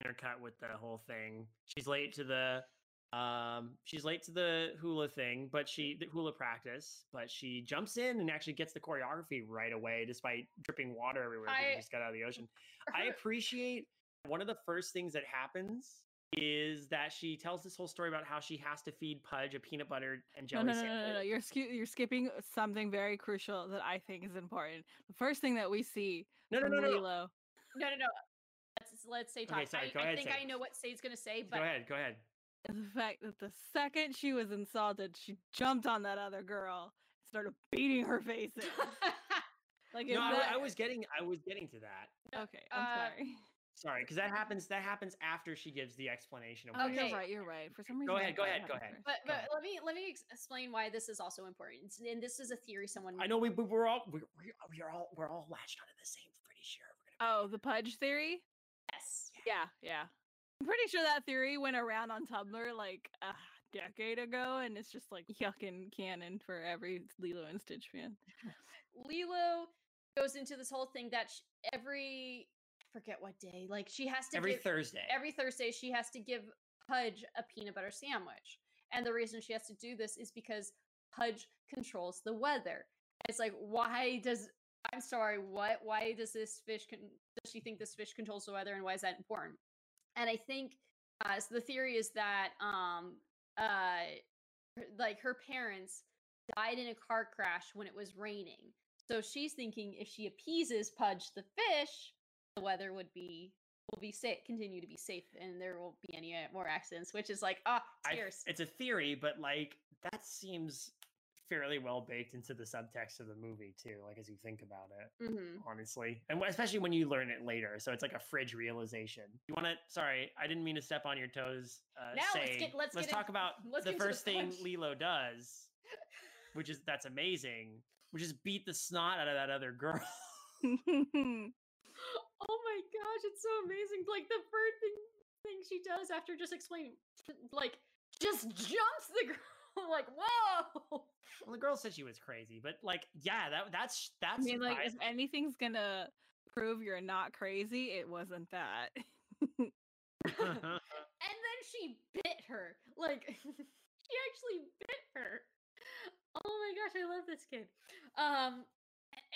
Intercut with the whole thing. She's late to the um she's late to the hula thing, but she the hula practice, but she jumps in and actually gets the choreography right away despite dripping water everywhere I- she just got out of the ocean. I appreciate one of the first things that happens is that she tells this whole story about how she has to feed Pudge a peanut butter and No, jelly no, no, no, sandwich. no, no. You're ski- you're skipping something very crucial that I think is important. The first thing that we see No, no, no, no, no. Lilo. No, no, no. Let's let's say talk. Okay, sorry, I, go I ahead, think say. I know what Sade's gonna say, but Go ahead, go ahead. Is the fact that the second she was insulted, she jumped on that other girl, and started beating her face in. Like, No, is I, I was getting, I was getting to that. okay. I'm uh, sorry. Sorry, because that happens. That happens after she gives the explanation of. Okay. you're right. You're right. For some reason, Go ahead, go ahead, go ahead. first. but Go but ahead. let me let me ex- explain why this is also important. And this is a theory someone I know we, we we're all we're, we're we're all we're all latched onto the same. Pretty sure we're gonna. Oh, the Pudge theory. Yes. Yeah, yeah. I'm pretty sure that theory went around on Tumblr like a decade ago, and it's just like yucking canon for every Lilo and Stitch fan. Lilo goes into this whole thing that sh- every forget what day, like she has to Every give, Thursday. every Thursday she has to give Pudge a peanut butter sandwich. And the reason she has to do this is because Pudge controls the weather. It's like, why does I'm sorry, what? Why does this fish con- does she think this fish controls the weather and why is that important? And I think uh so the theory is that um uh like her parents died in a car crash when it was raining. So she's thinking if she appeases Pudge the fish, the weather would be will be safe continue to be safe and there won't be any uh, more accidents, which is like ah I- tears. it's a theory, but like that seems fairly well baked into the subtext of the movie too. Like as you think about it, hmm honestly, and especially when you learn it later. So it's like a fridge realization. You want to? Sorry, I didn't mean to step on your toes. Uh, Now let's get- let's get in- talk about let's the get into the first thing. Lilo does, which is that's amazing. Which is beat the snot out of that other girl. Oh my gosh, it's so amazing. Like the first thing thing she does after just explaining like just jumps the girl like whoa. well, the girl said she was crazy, but like, yeah, that that's that's. I mean, like, if anything's gonna prove you're not crazy, it wasn't that. and then she bit her. Like she actually bit her. Oh my gosh, I love this kid. Um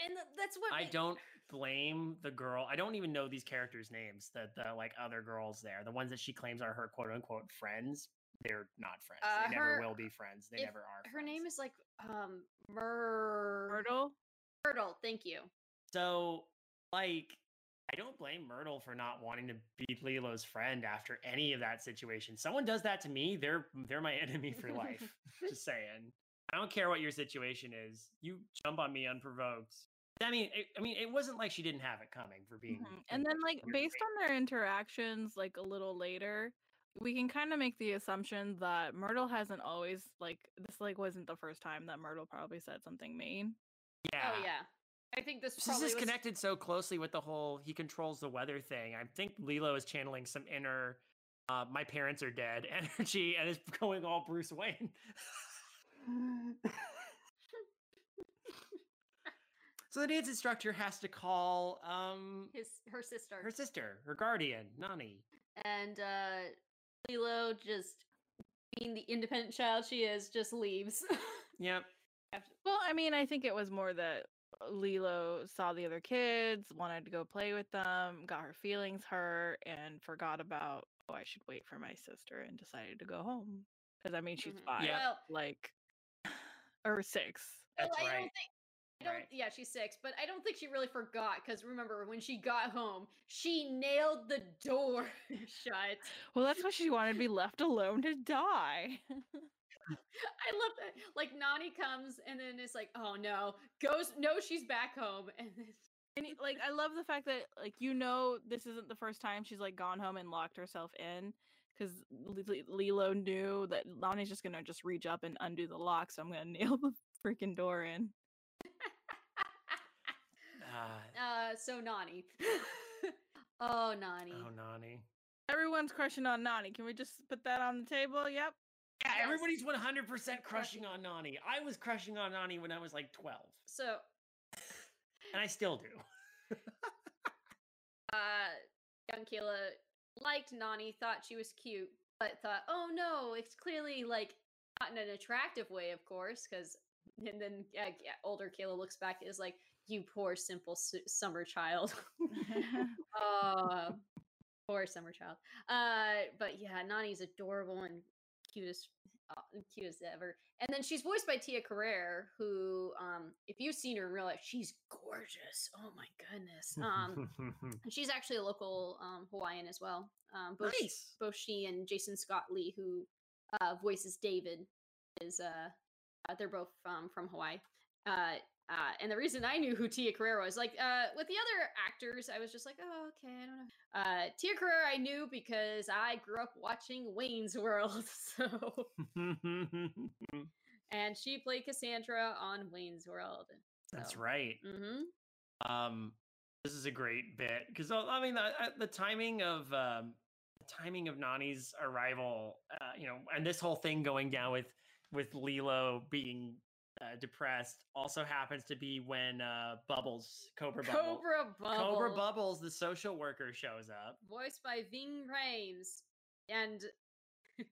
and that's what I don't blame the girl. I don't even know these characters' names. The the like other girls there, the ones that she claims are her quote unquote friends. They're not friends. Uh, they never her- will be friends. They if never are. her name is like um Myr Myrtle? Myrtle, thank you. So, like, I don't blame Myrtle for not wanting to be Lilo's friend after any of that situation. Someone does that to me, they're they're my enemy for life. Just saying. I don't care what your situation is. You jump on me unprovoked. I mean, it, I mean, it wasn't like she didn't have it coming for being. Mhm. And then, like, based behavior. on their interactions, like a little later, we can kind of make the assumption that Myrtle hasn't always like this. Like, wasn't the first time that Myrtle probably said something mean. yeah, Oh yeah. I think this This is was connected so closely with the whole he controls the weather thing. I think Lilo is channeling some inner uh, my parents are dead energy and is going all Bruce Wayne. so the dance instructor has to call um his her sister. her sister, her guardian, Nani. and uh Lilo just being the independent child she is just leaves. Yep. Well, I mean, I think it was more that Lilo saw the other kids, wanted to go play with them, got her feelings hurt, and forgot about oh, I should wait for my sister, and decided to go home. Because I mean, she's Mhm. five, Yeah. Like, or six. well, That's I don't right. think I don't Right. yeah, she's six, but I don't think she really forgot because remember when she got home, she nailed the door shut. Well, that's why she wanted to be left alone to die. I love that. Like Nani comes and then it's like, oh no, goes no, she's back home, and then And like I love the fact that like you know this isn't the first time she's like gone home and locked herself in because Lilo knew that Lonnie's just gonna just reach up and undo the lock, so I'm gonna nail the freaking door in. Uh, uh, so Nani. oh Nani. oh, Nani. Everyone's crushing on Nani. Can we just put that on the table? Yep. Yeah, Yes. everybody's 100% crushing on Nani. I was crushing on Nani when I was like 12, So and I still do. uh young Kayla liked Nani, thought she was cute, but thought, oh no, it's clearly like not in an attractive way, of course, because and then uh, yeah, older Kayla looks back and is like, you poor simple su- summer child. oh, poor summer child. Uh, but yeah, Nani's adorable and cutest, uh, cute as ever. And then she's voiced by Tia Carrere, who, um, if you've seen her in real life, she's gorgeous. Oh my goodness. Um, and she's actually a local um, Hawaiian as well. Um, both, nice. both she and Jason Scott Lee, who uh, voices David, is uh, uh, they're both um, from Hawaii. Uh, uh, and the reason I knew who Tia Carrere was, like uh, with the other actors, I was just like, oh, okay, I don't know. Uh, Tia Carrere I knew because I grew up watching Wayne's World, so and she played Cassandra on Wayne's World. That's right. Mm-hmm. Um, this is a great bit because I mean the, the timing of um, the timing of Nani's arrival, uh, you know, and this whole thing going down with with Lilo being uh, depressed also happens to be when uh, Bubbles Cobra Bubbles Cobra Bubbles. Cobra Bubbles the social worker shows up. voiced by Ving Rhames, and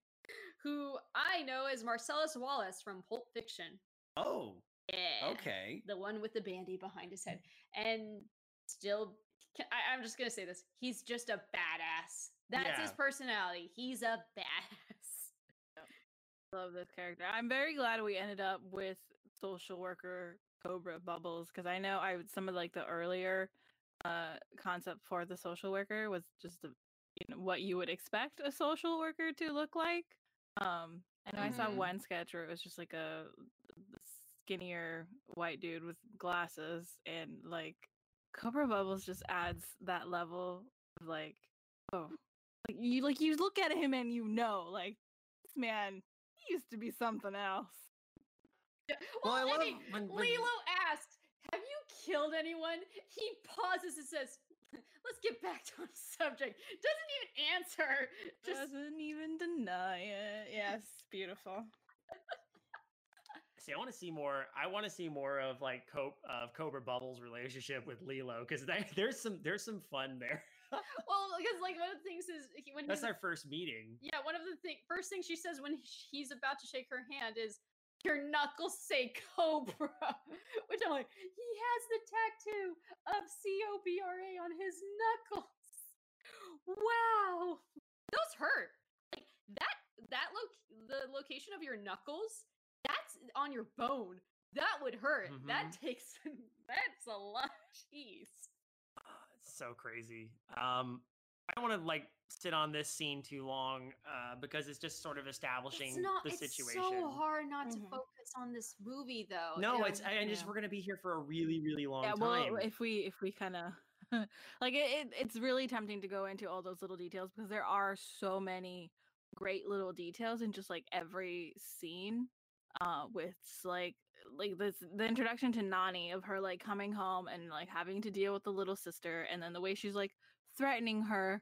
who I know as Marcellus Wallace from Pulp Fiction. Oh, Yeah. Okay. the one with the bandy behind his head, and still, I, I'm just gonna say this: he's just a badass. That's his personality. He's a badass. Love this character. I'm very glad we ended up with social worker Cobra Bubbles because I know I some of like the earlier uh concept for the social worker was just a, you know what you would expect a social worker to look like. Um, I know I saw Mhm. one sketch where it was just like a skinnier white dude with glasses and like Cobra Bubbles just adds that level of like oh like you like you look at him and you know like this man he used to be something else. Well, I Well, I, love mean, when- when- Lilo asked, "Have you killed anyone?" He pauses and says, "Let's get back to the subject." Doesn't even answer. Just Doesn't even deny it. Yes, beautiful. See, I want to see more. I want to see more of like Co- of Cobra Bubbles' relationship with Lilo because there's some there's some fun there. well, because like one of the things is he- when That's our first meeting. yeah, one of the thing first thing she says when he's about to shake her hand is. Your knuckles say Cobra, which I'm like, he has the tattoo of C O B R A on his knuckles. Wow, those hurt. Like that, that look, the location of your knuckles, that's on your bone. That would hurt. That mm-hmm. takes, that's a lot. Jeez. It's so crazy. Um, I don't want to like sit on this scene too long uh, because it's just sort of establishing It's not. the it's situation. It's so hard not to Mhm. focus on this movie, though. No, you it's know? I- and just we're gonna be here for a really really long yeah, time. well, if we if we kind of like it, it, it's really tempting to go into all those little details because there are so many great little details in just like every scene. Uh, with like like this the introduction to Nani of her like coming home and like having to deal with the little sister, and then the way she's like threatening her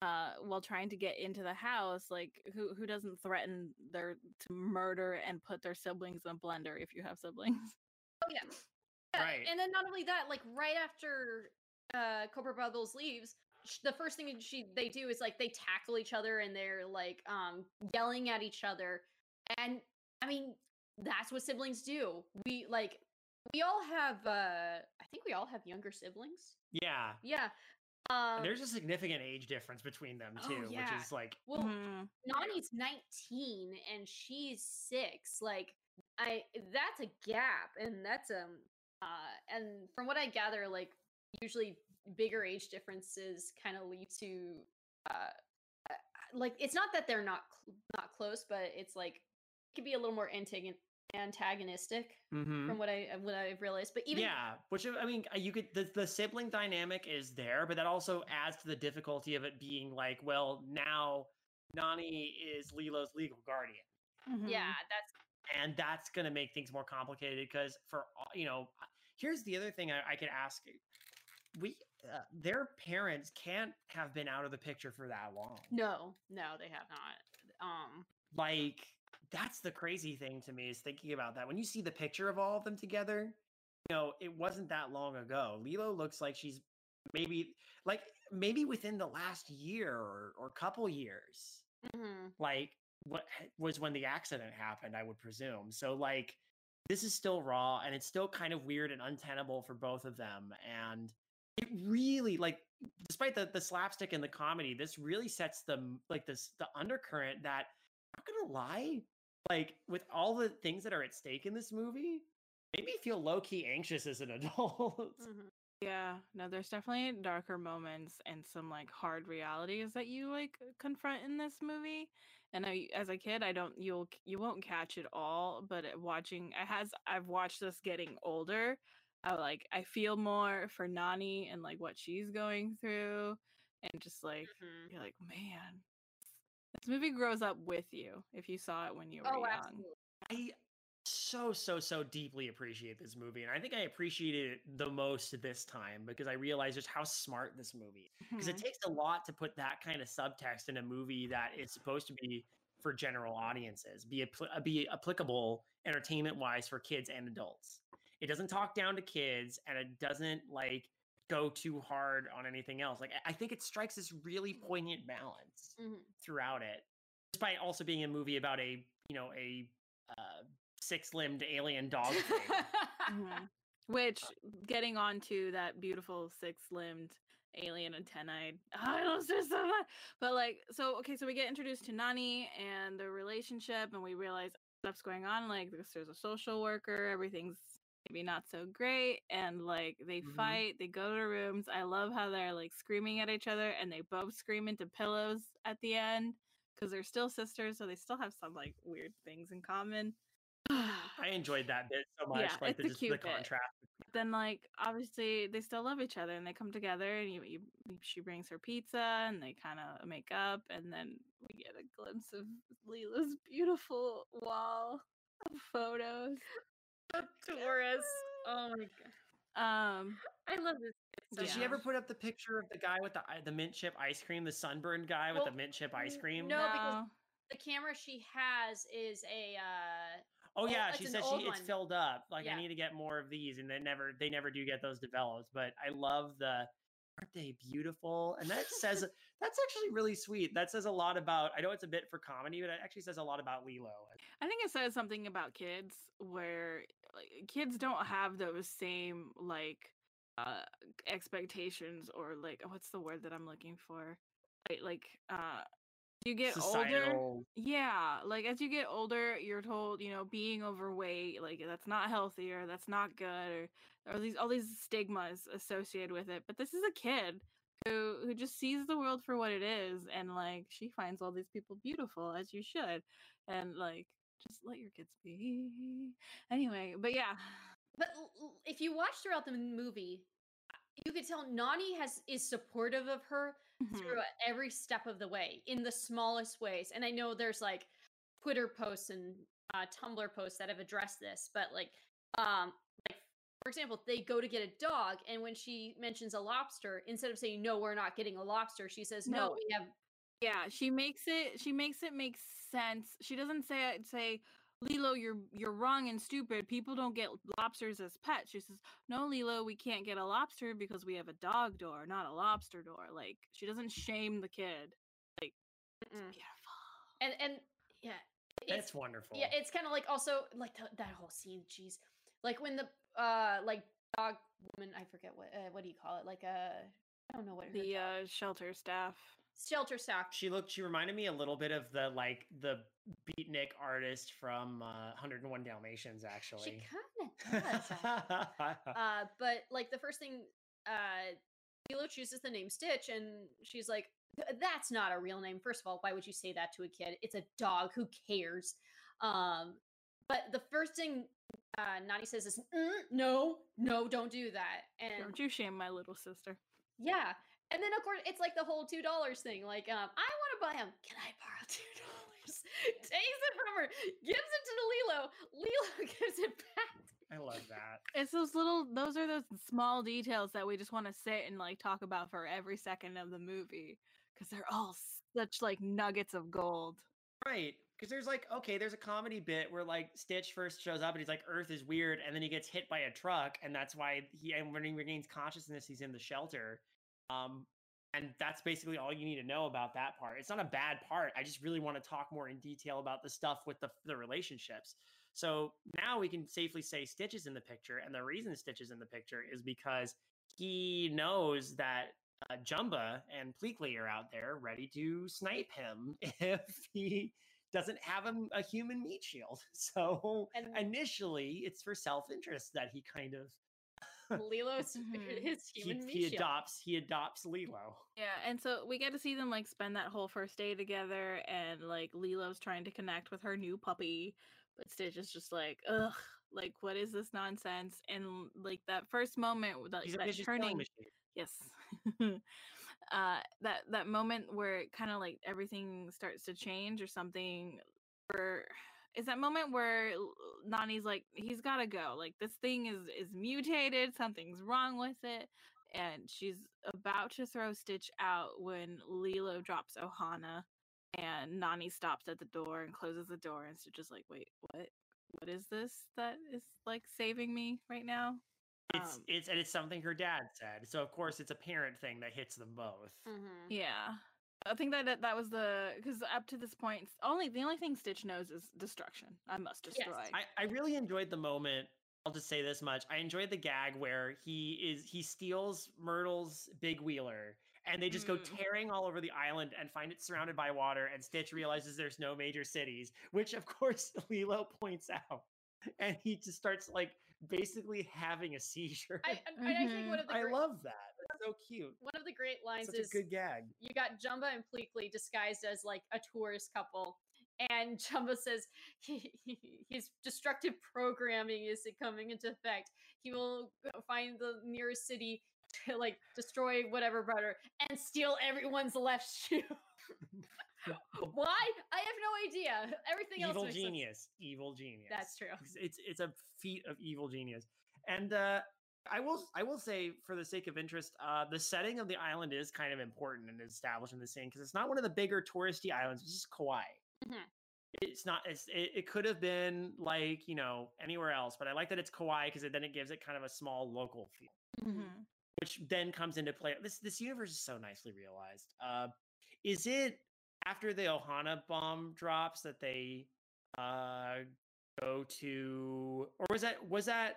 uh while trying to get into the house like who who doesn't threaten their to murder and put their siblings in a blender if you have siblings Oh yeah. Yeah, Right. And then not only that, like right after uh Cobra Bubbles leaves, the first thing she they do is like they tackle each other and they're like um yelling at each other. And I mean, that's what siblings do. We like we all have uh I think we all have younger siblings. yeah, Yeah. Um there's a significant age difference between them Oh, too, which is like well Mhm. Nani's 19 and she's 6. Like I that's a gap and that's um uh and from what I gather like usually bigger age differences kind of lead to uh uh, like it's not that they're not cl- not close but it's like it could be a little more antagon- antagonistic mhm. from what I what I've realized but even yeah, which I mean, uh, you could the, the sibling dynamic is there, but that also adds to the difficulty of it being like, well, now Nani is Lilo's legal guardian, Mhm. yeah that's and that's going to make things more complicated because for all- you know, uh, here's the other thing I, I could ask: we uh, their parents can't have been out of the picture for that long. no no they have not um like that's the crazy thing to me is thinking about that when you see the picture of all of them together you know it wasn't that long ago lilo looks like she's maybe like maybe within the last year or, or couple years mhm. like what was when the accident happened i would presume so like this is still raw and it's still kind of weird and untenable for both of them and it really like despite the the slapstick and the comedy this really sets the like this the undercurrent that I'm not gonna lie like with all the things that are at stake in this movie made me feel low-key anxious as an adult Mhm. Yeah, no, there's definitely darker moments and some like hard realities that you like confront in this movie. And I, as a kid, I don't you'll you won't catch it all, but watching I has I've watched this getting older. I like I feel more for Nani and like what she's going through, and just like Mhm. you're like, man, this movie grows up with you if you saw it when you were oh young. absolutely I so so so deeply appreciate this movie, and I think I appreciated it the most this time because I realized just how smart this movie. Because it Mhm. takes a lot to put that kind of subtext in a movie that is supposed to be for general audiences, be appli- uh, be applicable entertainment wise for kids and adults. It doesn't talk down to kids, and it doesn't like go too hard on anything else. Like I- think it strikes this really poignant balance Mhm. throughout it, despite also being a movie about a you know a uh, six-limbed alien dog thing. Mhm. Which, getting on to that beautiful six-limbed alien antennae, I love her so much. But like, so okay, so we get introduced to Nani and their relationship, and we realize stuff's going on. Like, there's a social worker, everything's maybe not so great, and like they Mhm. fight, they go to rooms. I love how they're like screaming at each other, and they both scream into pillows at the end because they're still sisters, so they still have some like weird things in common. I enjoyed that bit so much. Yeah, like it's the, a just the cute bit. contrast. then like obviously they still love each other and they come together and you, you she brings her pizza and they kind of make up and then we get a glimpse of Leela's beautiful wall of photos. Taurus. Oh my god. Um I love this. She Yeah. ever put up the picture of the guy with the the mint chip ice cream, the sunburned guy with Well, the mint chip ice cream? no, because The camera she has is a uh Oh yeah, it's she says she it's filled up. Like Yeah. I need to get more of these, and they never they never do get those developed. But I love the aren't they beautiful? And that says that's actually really sweet. That says a lot about. I know it's a bit for comedy, but it actually says a lot about Lilo. I think it says something about kids where like, kids don't have those same like uh expectations or like what's the word that I'm looking for? Like like uh you get older Yeah, like as you get older, you're told, you know, being overweight, like that's not healthy or that's not good or or these all these stigmas associated with it. But this is a kid who who just sees the world for what it is and like she finds all these people beautiful as you should. And like just let your kids be. Anyway, but yeah. But if you watch throughout the movie, you could tell Nani has is supportive of her Mhm. through every step of the way in the smallest ways. And I know there's like Twitter posts and uh, Tumblr posts that have addressed this, but like, um, for example, they go to get a dog, and when she mentions a lobster, instead of saying no, we're not getting a lobster, she says no, No. we have. Yeah, she makes it she makes it make sense. She doesn't say uh, say Lilo, you're you're wrong and stupid. People don't get lobsters as pets. She says, "No, Lilo, we can't get a lobster because we have a dog door, not a lobster door." Like she doesn't shame the kid. Mm-mm. Beautiful. And and yeah, it's It's wonderful. Yeah, it's kind of like also like th- that whole scene. Jeez, like when the uh like dog woman, I forget what uh, what do you call it? Like a I don't know what The uh, shelter staff. shelter staff. She looked. She reminded me a little bit of the like the beatnik artist from uh, 101 Dalmatians, actually She kind of does. uh, but like the first thing, uh, Lilo chooses the name Stitch, and she's like, "That's not a real name. First of all, why would you say that to a kid? It's a dog. Who cares?" Um, but the first thing uh, Nani says is, "Mm, "No, no, don't do that." And Don't you shame my little sister. Yeah. And then of course it's like the whole two dollars thing. Like, um, I want to buy him. Can I borrow two dollars? Takes it from her, gives it to the Lilo. Lilo gives it back. I love that. It's those little those are those small details that we just want to sit and like talk about for every second of the movie because they're all such like nuggets of gold. Right. Because there's like, okay, there's a comedy bit where like Stitch first shows up and he's like, Earth is weird. And then he gets hit by a truck. And that's why he, and when he regains consciousness, he's in the shelter. Um, and that's basically all you need to know about that part. It's not a bad part. I just really want to talk more in detail about the stuff with the, the relationships. So now we can safely say Stitch is in the picture. And the reason Stitch is in the picture is because he knows that uh, Jumba and Pleakley are out there ready to snipe him if he doesn't have a, a human meat shield. So And initially, it's for self interest that he kind of Lilo's his he, human he meat shield. adopts he adopts Lilo. Yeah, and so we get to see them like spend that whole first day together, and like Lilo's trying to connect with her new puppy, but Stitch is just like, ugh, like what is this nonsense? And like that first moment, with, like He's that turning, yes, uh, that that moment where it kind of like everything starts to change or something, is that moment where Nani's like, he's got to go, like this thing is is mutated, something's wrong with it and she's about to throw Stitch out when Lilo drops Ohana and Nani stops at the door and closes the door and Stitch is like, wait, what? What is this that is like saving me right now? It's Um, it's and it's something her dad said. So of course it's a parent thing that hits them both. Mhm. Yeah. I think that that, that was the because up to this point, only the only thing Stitch knows is destruction. I must Yes. destroy. I, I really enjoyed the moment. I'll just say this much. I enjoyed the gag where he is he steals Myrtle's big wheeler and they just go Mm. tearing all over the island and find it surrounded by water and Stitch realizes there's no major cities, which of course Lilo points out. And he just starts like basically having a seizure. I, and I think one mm-hmm. of the I great, love that. It's so cute. one of the great lines Such a is good gag. you got Jumba and Pleakley disguised as like a tourist couple. And Jumba says he, he, his destructive programming is coming into effect. He will find the nearest city to like destroy whatever butter and steal everyone's left shoe. Why? I have no idea. Everything else Evil makes sense. genius. Evil genius. That's true. It's- It's a feat of evil genius. And uh I will I will say for the sake of interest, uh the setting of the island is kind of important in establishing the scene because it's not one of the bigger touristy islands, it's just Kauai. Mhm. It's not it's it, it could have been like, you know, anywhere else, but I like that it's Kauai because then it gives it kind of a small local feel Mhm. which then comes into play. This this universe is so nicely realized. Uh, is it after the Ohana bomb drops that they uh, go to, or was that was that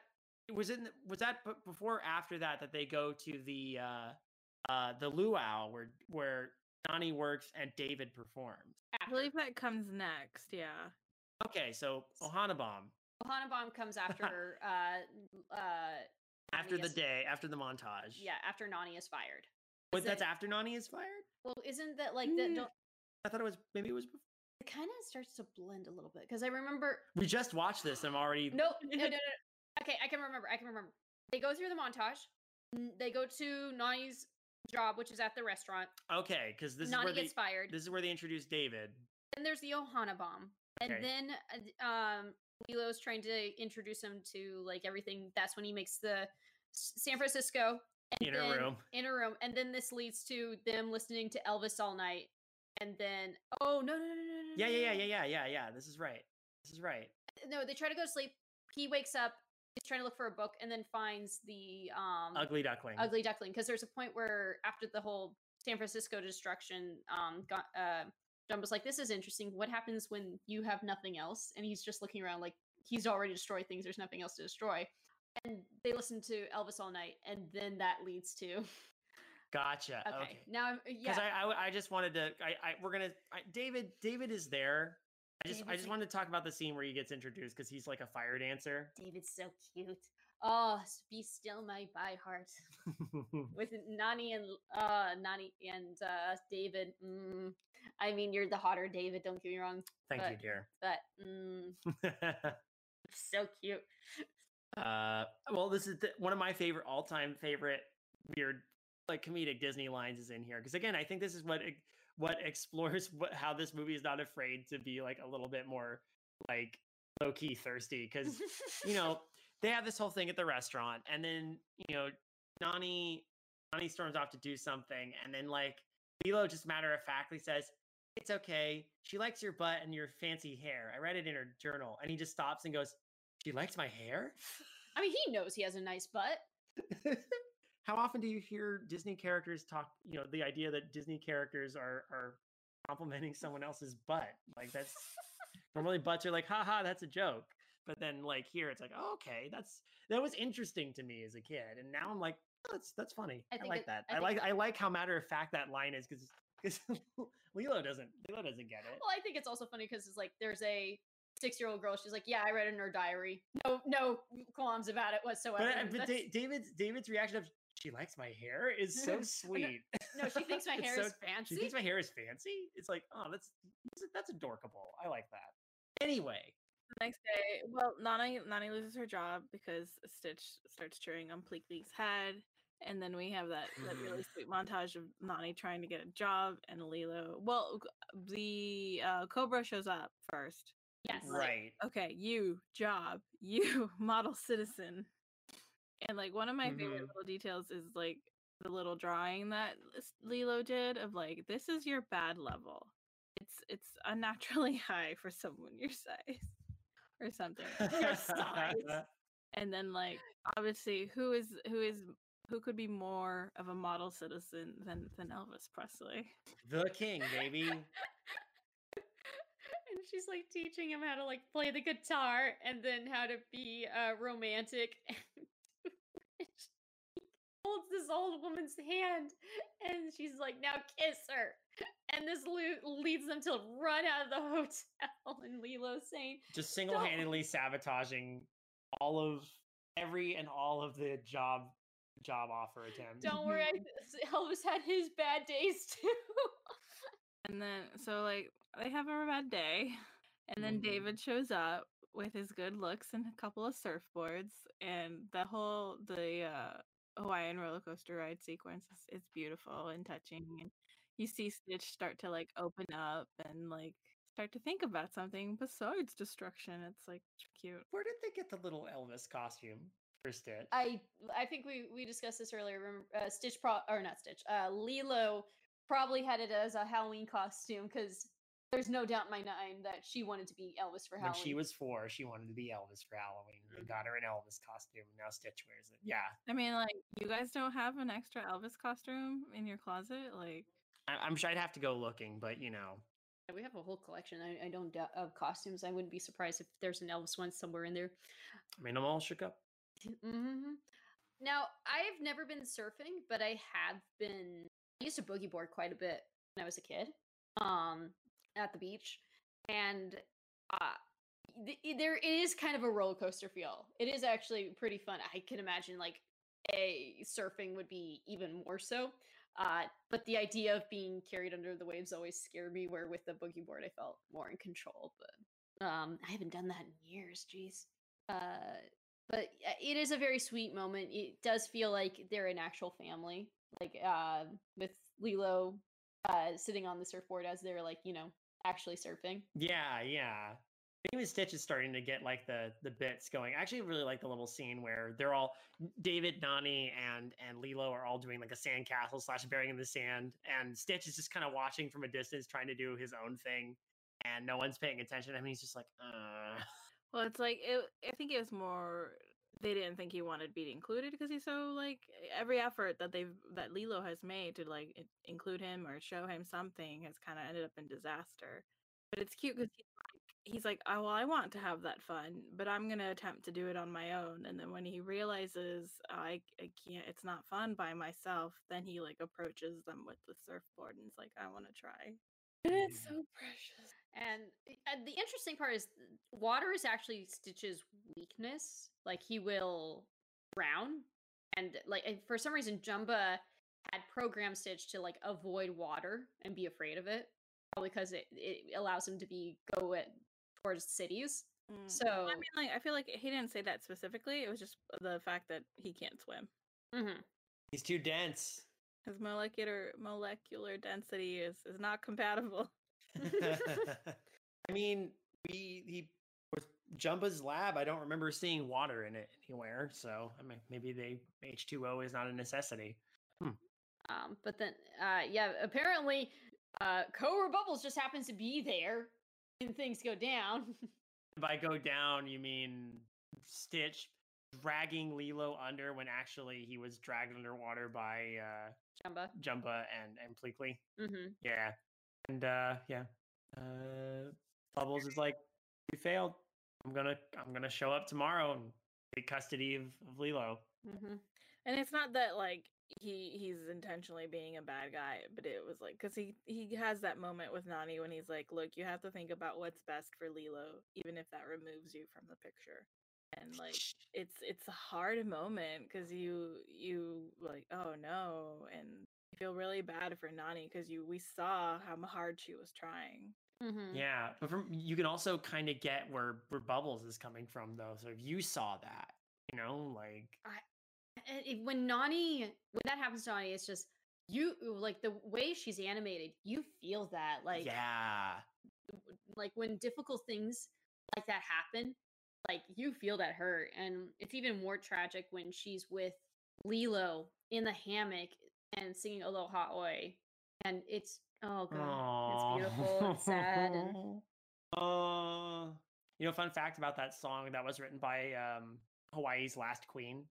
was it was that before or after that that they go to the uh, uh, the luau where where Nani works and David performs? I believe that comes next. Yeah. Okay, so Ohana bomb Ohana Bomb comes after uh uh after Nani the day after the montage. yeah, after Nani is fired. but that's after Nani is fired. Well, isn't that like that Mm. don't I thought it was maybe it was. Before. it kind of starts to blend a little bit because I remember We just watched this. And I'm already no, no, no, no. Okay, I can remember. I can remember. They go through the montage. They go to Nani's job, which is at the restaurant. Okay, because this is Nani where gets they, fired. this is where they introduce David. Then there's the Ohana bomb, and Okay. then uh, um, Lilo's trying to introduce him to like everything. That's when he makes the San Francisco and Inner then- room. Inner room, and then this leads to them listening to Elvis all night, and then oh no no no no no Yeah, yeah, yeah, yeah, yeah, yeah, yeah. This is right. This is right. no, they try to go to sleep. He wakes up. He's trying to look for a book, and then finds the um Ugly duckling. ugly duckling. Because there's a point where after the whole San Francisco destruction, um, got, uh, Dumbo's like, "This is interesting. What happens when you have nothing else?" And he's just looking around like he's already destroyed things. There's nothing else to destroy. And they listen to Elvis all night, and then that leads to Gotcha. okay. Okay. Now, I'm- Because I, I, just wanted to. I, I we're gonna. I, David, David is there. I just, I just like- wanted to talk about the scene where he gets introduced because he's like a fire dancer. David's so cute. Oh, be still my by heart. with Nani and uh Nani and uh David. Mm, I mean, you're the hotter David. Don't get me wrong, Thank you, dear. but mm, so cute. uh, well, this is the, one of my favorite, all-time favorite weird, like comedic Disney lines is in here because again, I think this is what what explores what how this movie is not afraid to be like a little bit more like low key thirsty because you know they have this whole thing at the restaurant and then you know Nani Nani storms off to do something and then like Lilo just matter of factly says it's okay. She likes your butt and your fancy hair. I read it in her journal and he just stops and goes she likes my hair? I mean, he knows he has a nice butt. how often do you hear Disney characters talk you know the idea that Disney characters are are complimenting someone else's butt like that's normally butts are like haha that's a joke but then like here it's like oh, okay that's that was interesting to me as a kid and now i'm like oh, that's that's funny I i, like it- that I i, like i like how matter of fact that line is because because lilo doesn't lilo doesn't get it Well, I think it's also funny because it's like there's a six-year-old girl. She's like, "Yeah, I read it in her diary. No, no qualms about it whatsoever." but, uh, but Da- david's david's reaction of she likes my hair is so sweet no, she thinks my hair so- is fancy. she thinks my hair is fancy it's like oh that's that's adorable. i like that anyway The next day, well, Nani Nani loses her job because Stitch starts chewing on Pleakley's head, and then we have that, that really sweet montage of Nani trying to get a job and Lilo. Well, the uh, Cobra shows up first. yes, right Okay, you job, you model citizen, and like one of my favorite Mhm. little details is like the little drawing that Lilo did of like this is your bad level. It's it's unnaturally high for someone your size or something. Your size. and then like obviously who is who is who could be more of a model citizen than than Elvis Presley? The king, baby. and she's like teaching him how to like play the guitar and then how to be uh romantic and holds this old woman's hand and she's like now kiss her and this lo- leads them to run out of the hotel and Lilo's saying Just single-handedly sabotaging all of every and all of the job job offer attempts. don't worry I, Elvis had his bad days too And then so like they have a bad day, and then Mhm. David shows up with his good looks and a couple of surfboards, and the whole the uh, Hawaiian roller coaster ride sequence is, is beautiful and touching, and you see Stitch start to like open up and like start to think about something besides destruction. It's like cute. Where did they get the little Elvis costume for Stitch? I I think we we discussed this earlier. Remember, uh, Stitch pro or not Stitch. Uh, Lilo probably had it as a Halloween costume because there's no doubt in my mind that she wanted to be Elvis for Halloween. when she was four, she wanted to be Elvis for Halloween. They Mm-hmm. got her an Elvis costume. Now Stitch wears it. Yeah, I mean, like you guys don't have an extra Elvis costume in your closet, like. I- I'm sure I'd have to go looking, but you know, we have a whole collection. I, I don't doubt of costumes. I wouldn't be surprised if there's an Elvis one somewhere in there. I mean, I'm all shook up. hmm Now, I've never been surfing, but I have been. I used to boogie board quite a bit when I was a kid, um, at the beach, and uh, th- there it is kind of a roller coaster feel. It is actually pretty fun. I can imagine like a surfing would be even more so. Uh, but the idea of being carried under the waves always scared me. Where with the boogie board, I felt more in control. But um, I haven't done that in years. Jeez. Uh, but it is a very sweet moment. It does feel like they're an actual family, like uh, with Lilo uh, sitting on the surfboard as they're like you know actually surfing. Yeah, yeah. Even Stitch is starting to get like the the bits going. I actually really like the little scene where they're all David, Nani, and and Lilo are all doing like a sand castle slash burying in the sand, and Stitch is just kind of watching from a distance, trying to do his own thing, and no one's paying attention. I mean, he's just like, uh. Well, it's like it, I think it was more they didn't think he wanted to be included because he's so like every effort that they've that Lilo has made to like include him or show him something has kind of ended up in disaster. But it's cute because he's like, he's like, oh well, I want to have that fun, but I'm gonna attempt to do it on my own. And then when he realizes "Oh, I I can't, it's not fun by myself, then he like approaches them with the surfboard and is like, I want to try. And it's mm. so precious. And uh, the interesting part is water is actually Stitch's weakness. Like he will drown, and like and for some reason Jumba had programmed Stitch to like avoid water and be afraid of it, probably because it it allows him to be go at, towards cities. Mm. So I mean, like, I feel like he didn't say that specifically. It was just the fact that he can't swim. mhm. he's too dense. His molecular molecular density is is not compatible. I mean, we he with Jumba's lab. I don't remember seeing water in it anywhere. So I mean, maybe they H two O is not a necessity. Um, but then, uh, yeah, apparently, uh, Cobra Bubbles just happens to be there when things go down. By go down, you mean Stitch dragging Lilo under when actually he was dragged underwater by uh, Jumba. Jumba and and Pleakley. Mm-hmm. Yeah, and uh, yeah, uh, Bubbles is like, we failed. I'm gonna I'm gonna show up tomorrow and take custody of, of Lilo. Mm-hmm. And it's not that like he he's intentionally being a bad guy, but it was like because he he has that moment with Nani when he's like, "Look, you have to think about what's best for Lilo, even if that removes you from the picture." And like it's it's a hard moment because you you like oh no, and you feel really bad for Nani because you we saw how hard she was trying. Mm-hmm. Yeah, but from you can also kind of get where where Bubbles is coming from though. So if you saw that, you know, like and if, when Nani, when that happens to Nani, it's just you like the way she's animated. You feel that, like, yeah, like when difficult things like that happen, like you feel that hurt, and it's even more tragic when she's with Lilo in the hammock and singing Aloha Oe, and it's oh god, it's beautiful and sad, and Uh, you know, fun fact about that song that was written by um Hawaii's last queen.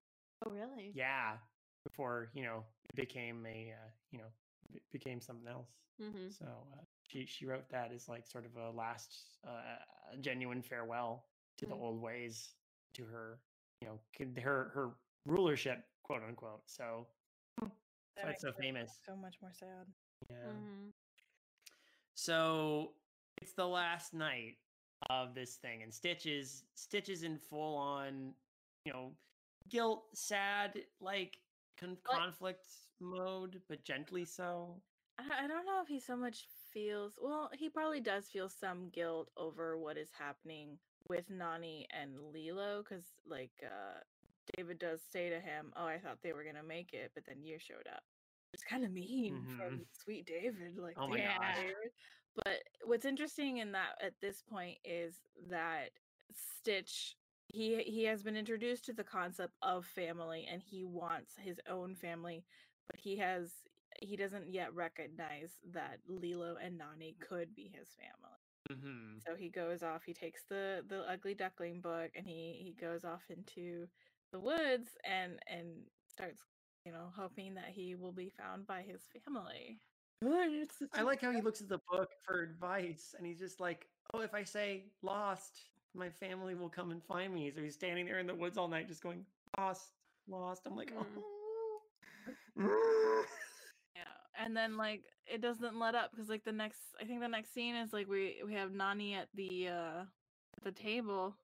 oh really? Yeah, before you know it became a uh, you know it became something else. hmm So uh, she she wrote that as like sort of a last uh, genuine farewell to the Mm. old ways, to her you know her her rulership, quote unquote. So that's why it's so famous. So much more sad. Yeah. hmm So it's the last night of this thing, and Stitches Stitches in full on, you know, guilt, sad, like con- conflict mode, but gently so. I, I don't know if he so much feels well, he probably does feel some guilt over what is happening with Nani and Lilo, because like uh David does say to him, Oh, I thought they were gonna make it, but then you showed up. It's kind of mean from sweet David, like Oh my "Damn, gosh. David." But what's interesting in that at this point is that Stitch he he has been introduced to the concept of family and he wants his own family, but he has he doesn't yet recognize that Lilo and Nani could be his family. Mm-hmm. So he goes off, he takes the the ugly duckling book and he he goes off into the woods and and starts, you know, hoping that he will be found by his family. Such like how he looks at the book for advice, and he's just like, "Oh, if I say lost, my family will come and find me." So he's standing there in the woods all night, just going lost, lost. I'm like, Mm. oh. Yeah, and then like it doesn't let up because like the next, I think the next scene is like we we have Nani at the uh at the table,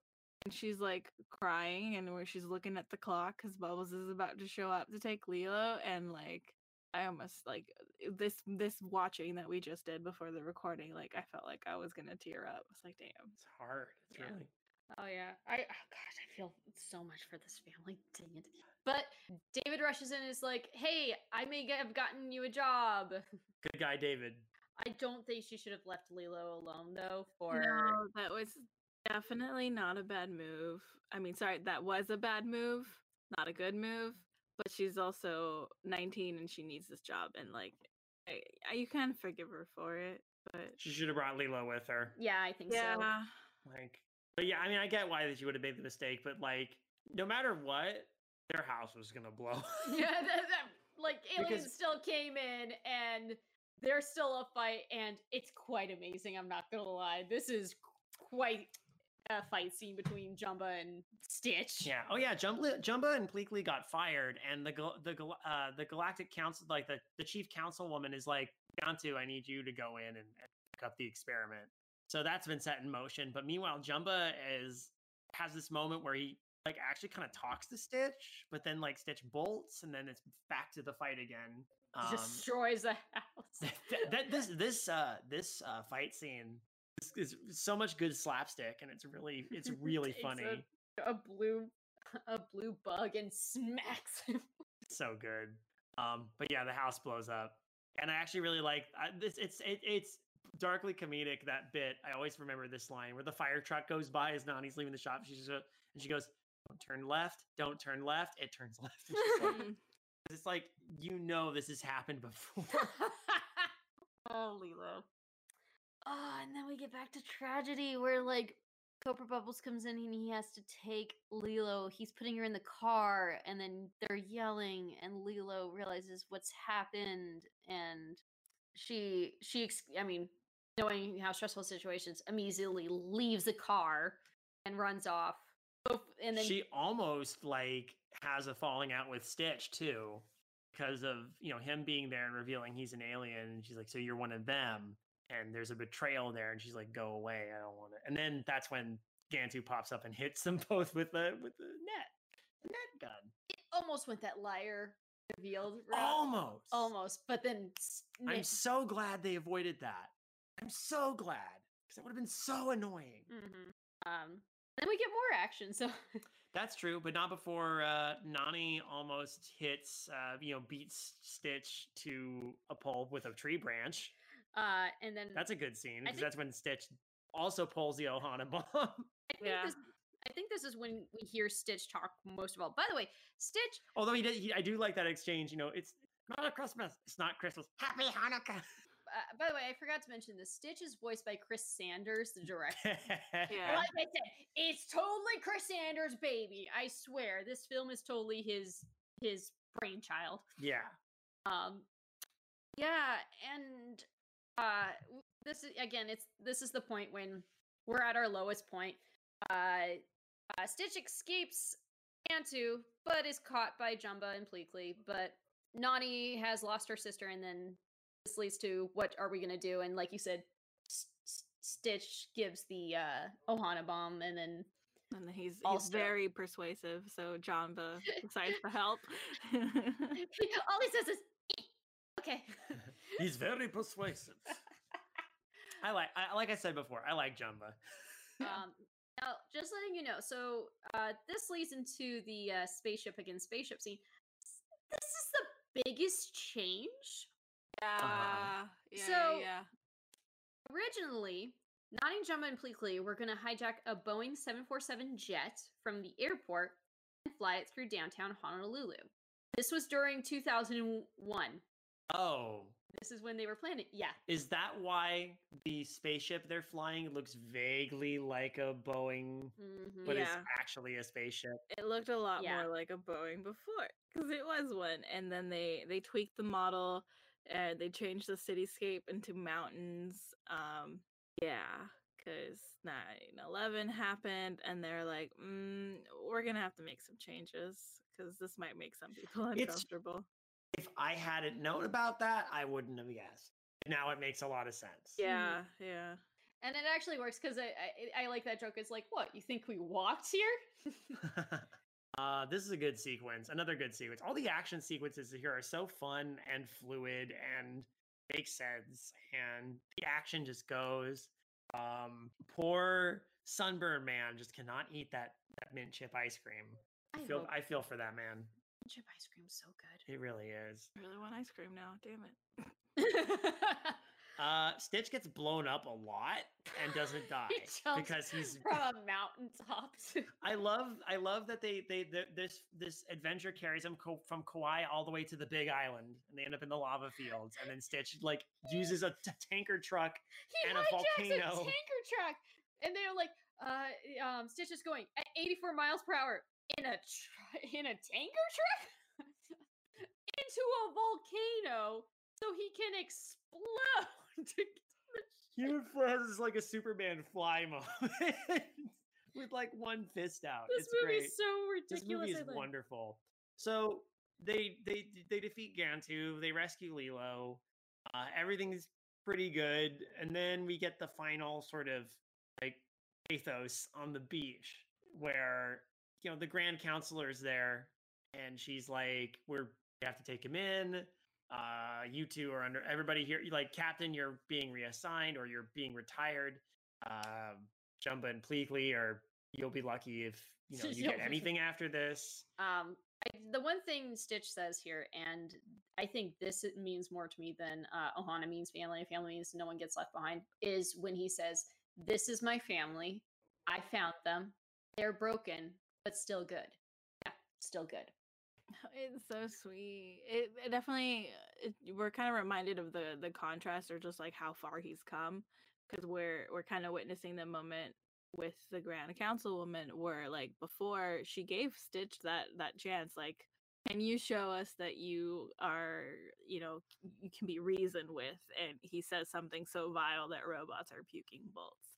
and she's like crying, and where she's looking at the clock because Bubbles is about to show up to take Lilo, and like I almost like uh, this this watching that we just did before the recording, like I felt like I was gonna tear up. It's like damn. It's hard. It's Yeah. really. Oh yeah, I oh gosh, I feel so much for this family. Dang it! But David rushes in and is like, "Hey, I may have gotten you a job." Good guy, David. I don't think she should have left Lilo alone though. For No, that was definitely not a bad move. I mean, sorry, that was a bad move, not a good move. But she's also 19 and she needs this job, and like, I, I, you can forgive her for it. But She should have brought Lilo with her. yeah, I think yeah, so. Like, but yeah, I mean, I get why that she would have made the mistake, but like, no matter what, their house was gonna blow. yeah, that, that, like aliens Because- still came in and there's still a fight and it's quite amazing. I'm not gonna lie. This is quite a fight scene between Jumba and Stitch. Yeah. Oh yeah. Jumba, Jumba and Pleakley got fired, and the the uh, the Galactic Council, like the the chief councilwoman, is like, Gantu, I need you to go in and, and pick up the experiment. So that's been set in motion. But meanwhile, Jumba is has this moment where he like actually kind of talks to Stitch, but then like Stitch bolts, and then it's back to the fight again. Um, Destroys the house. that, that this this uh this uh fight scene is, is so much good slapstick, and it's really it's really Takes a- funny. a blue a blue bug and smacks him. so good. Um, but yeah, the house blows up, and I actually really like I, this. It's it, it's darkly comedic that bit. I always remember this line where the fire truck goes by as Nani's leaving the shop. She's just, and she goes, "Don't turn left. Don't turn left. It turns left." Like- it's like you know this has happened before. oh Lilo. Oh, and then we get back to tragedy where like Cobra Bubbles comes in and he has to take Lilo. He's putting her in the car and then they're yelling and Lilo realizes what's happened and she she I mean, knowing how stressful situations immediately leaves the car and runs off. And then she almost like has a falling out with Stitch too, because of you know him being there and revealing he's an alien. And she's like, "So you're one of them?" And there's a betrayal there, and she's like, "Go away, I don't want it." And then that's when Gantu pops up and hits them both with the with the net, the net gun. It almost went that liar revealed route. Almost, almost, but then I'm so glad they avoided that. I'm so glad because that would have been so annoying. Mhm. Um, then we get more action. So That's true, but not before uh, Nani almost hits, uh, you know, beats Stitch to a pulp with a tree branch. Uh, and then That's a good scene because that's when Stitch also pulls the Ohana bomb. I think Yeah. this, I think this is when we hear Stitch talk most of all. By the way, Stitch, Although he did, he, I do like that exchange. You know, it's not a Christmas. It's not Christmas. Happy Hanukkah. uh, by the way, I forgot to mention this. Stitch is voiced by Chris Sanders, the director. Yeah. Like I said, it's totally Chris Sanders' baby. I swear, this film is totally his his brainchild. Yeah. Um, yeah, and uh, this is again, it's this is the point when we're at our lowest point. Uh, uh Stitch escapes Gantu, but is caught by Jumba and Pleakley. But Nani has lost her sister, and then this leads to what are we gonna do? And like you said, S- S- Stitch gives the uh, Ohana bomb, and then And he's, he's very persuasive, so Jumba decides to help. all he says is, "Eh, "Okay." He's very persuasive. I like I, like I said before, I like Jumba. um, now, just letting you know, so uh, this leads into the uh, spaceship against spaceship scene. This is the biggest change. yeah, yeah, So- yeah. Originally, Nani, Jumba, and Pleakley were going to hijack a Boeing 747 jet from the airport and fly it through downtown Honolulu. This was during 2001. Oh, This is when they were planning. Yeah. is that why the spaceship they're flying looks vaguely like a Boeing, mhm. but it's actually a spaceship? It looked a lot Yeah. more like a Boeing before because it was one, and then they they tweaked the model and they changed the cityscape into mountains. Um, yeah, because 9/11 happened, and they're like, mm, we're gonna have to make some changes because this might make some people It's- uncomfortable. If I hadn't known about that, I wouldn't have guessed. Now it makes a lot of sense. Yeah, yeah. And it actually works because I, I I like that joke. It's like, what? You think we walked here? uh, this is a good sequence. Another good sequence. All the action sequences here are so fun and fluid and make sense, and the action just goes. Um, poor sunburn man just cannot eat that, that mint chip ice cream. I I feel hope- I feel for that man. Chip ice cream's so good. It really is. I really want ice cream now. Damn it. Uh, Stitch gets blown up a lot and doesn't die He because he's from a mountaintop. to- I love I love that they they th- this this adventure carries him co- from Kauai all the way to the Big Island, and they end up in the lava fields. And then Stitch like uses a t- tanker truck. he And a hijacks a volcano. tanker truck, and they're like, uh, um, Stitch is going at 84 miles per hour in a tr- in a tanker truck into a volcano, so he can explode. He has like a Superman fly moment with like one fist out. this it's movie's great. so this ridiculous. movie is wonderful. So they they they defeat Gantu. They rescue Lilo. Uh, everything's pretty good, and then we get the final sort of like pathos on the beach where you know the Grand Counselor's there, and she's like, "We're we have to take him in." Uh, you two are under everybody here. Like Captain, you're being reassigned or you're being retired. Um, Jumba and Pleakley are you'll be lucky if you know you get anything after this. Um, I, the one thing Stitch says here, and I think this means more to me than uh, Ohana means family. Family means no one gets left behind. Is when he says, "This is my family. I found them. They're broken, but still good. Yeah, still good." Oh, it's so sweet. It, it definitely it, we're kind of reminded of the the contrast or just like how far he's come because we're we're kind of witnessing the moment with the Grand Councilwoman where like before she gave Stitch that that chance like can you show us that you are you know you can be reasoned with and he says something so vile that robots are puking bolts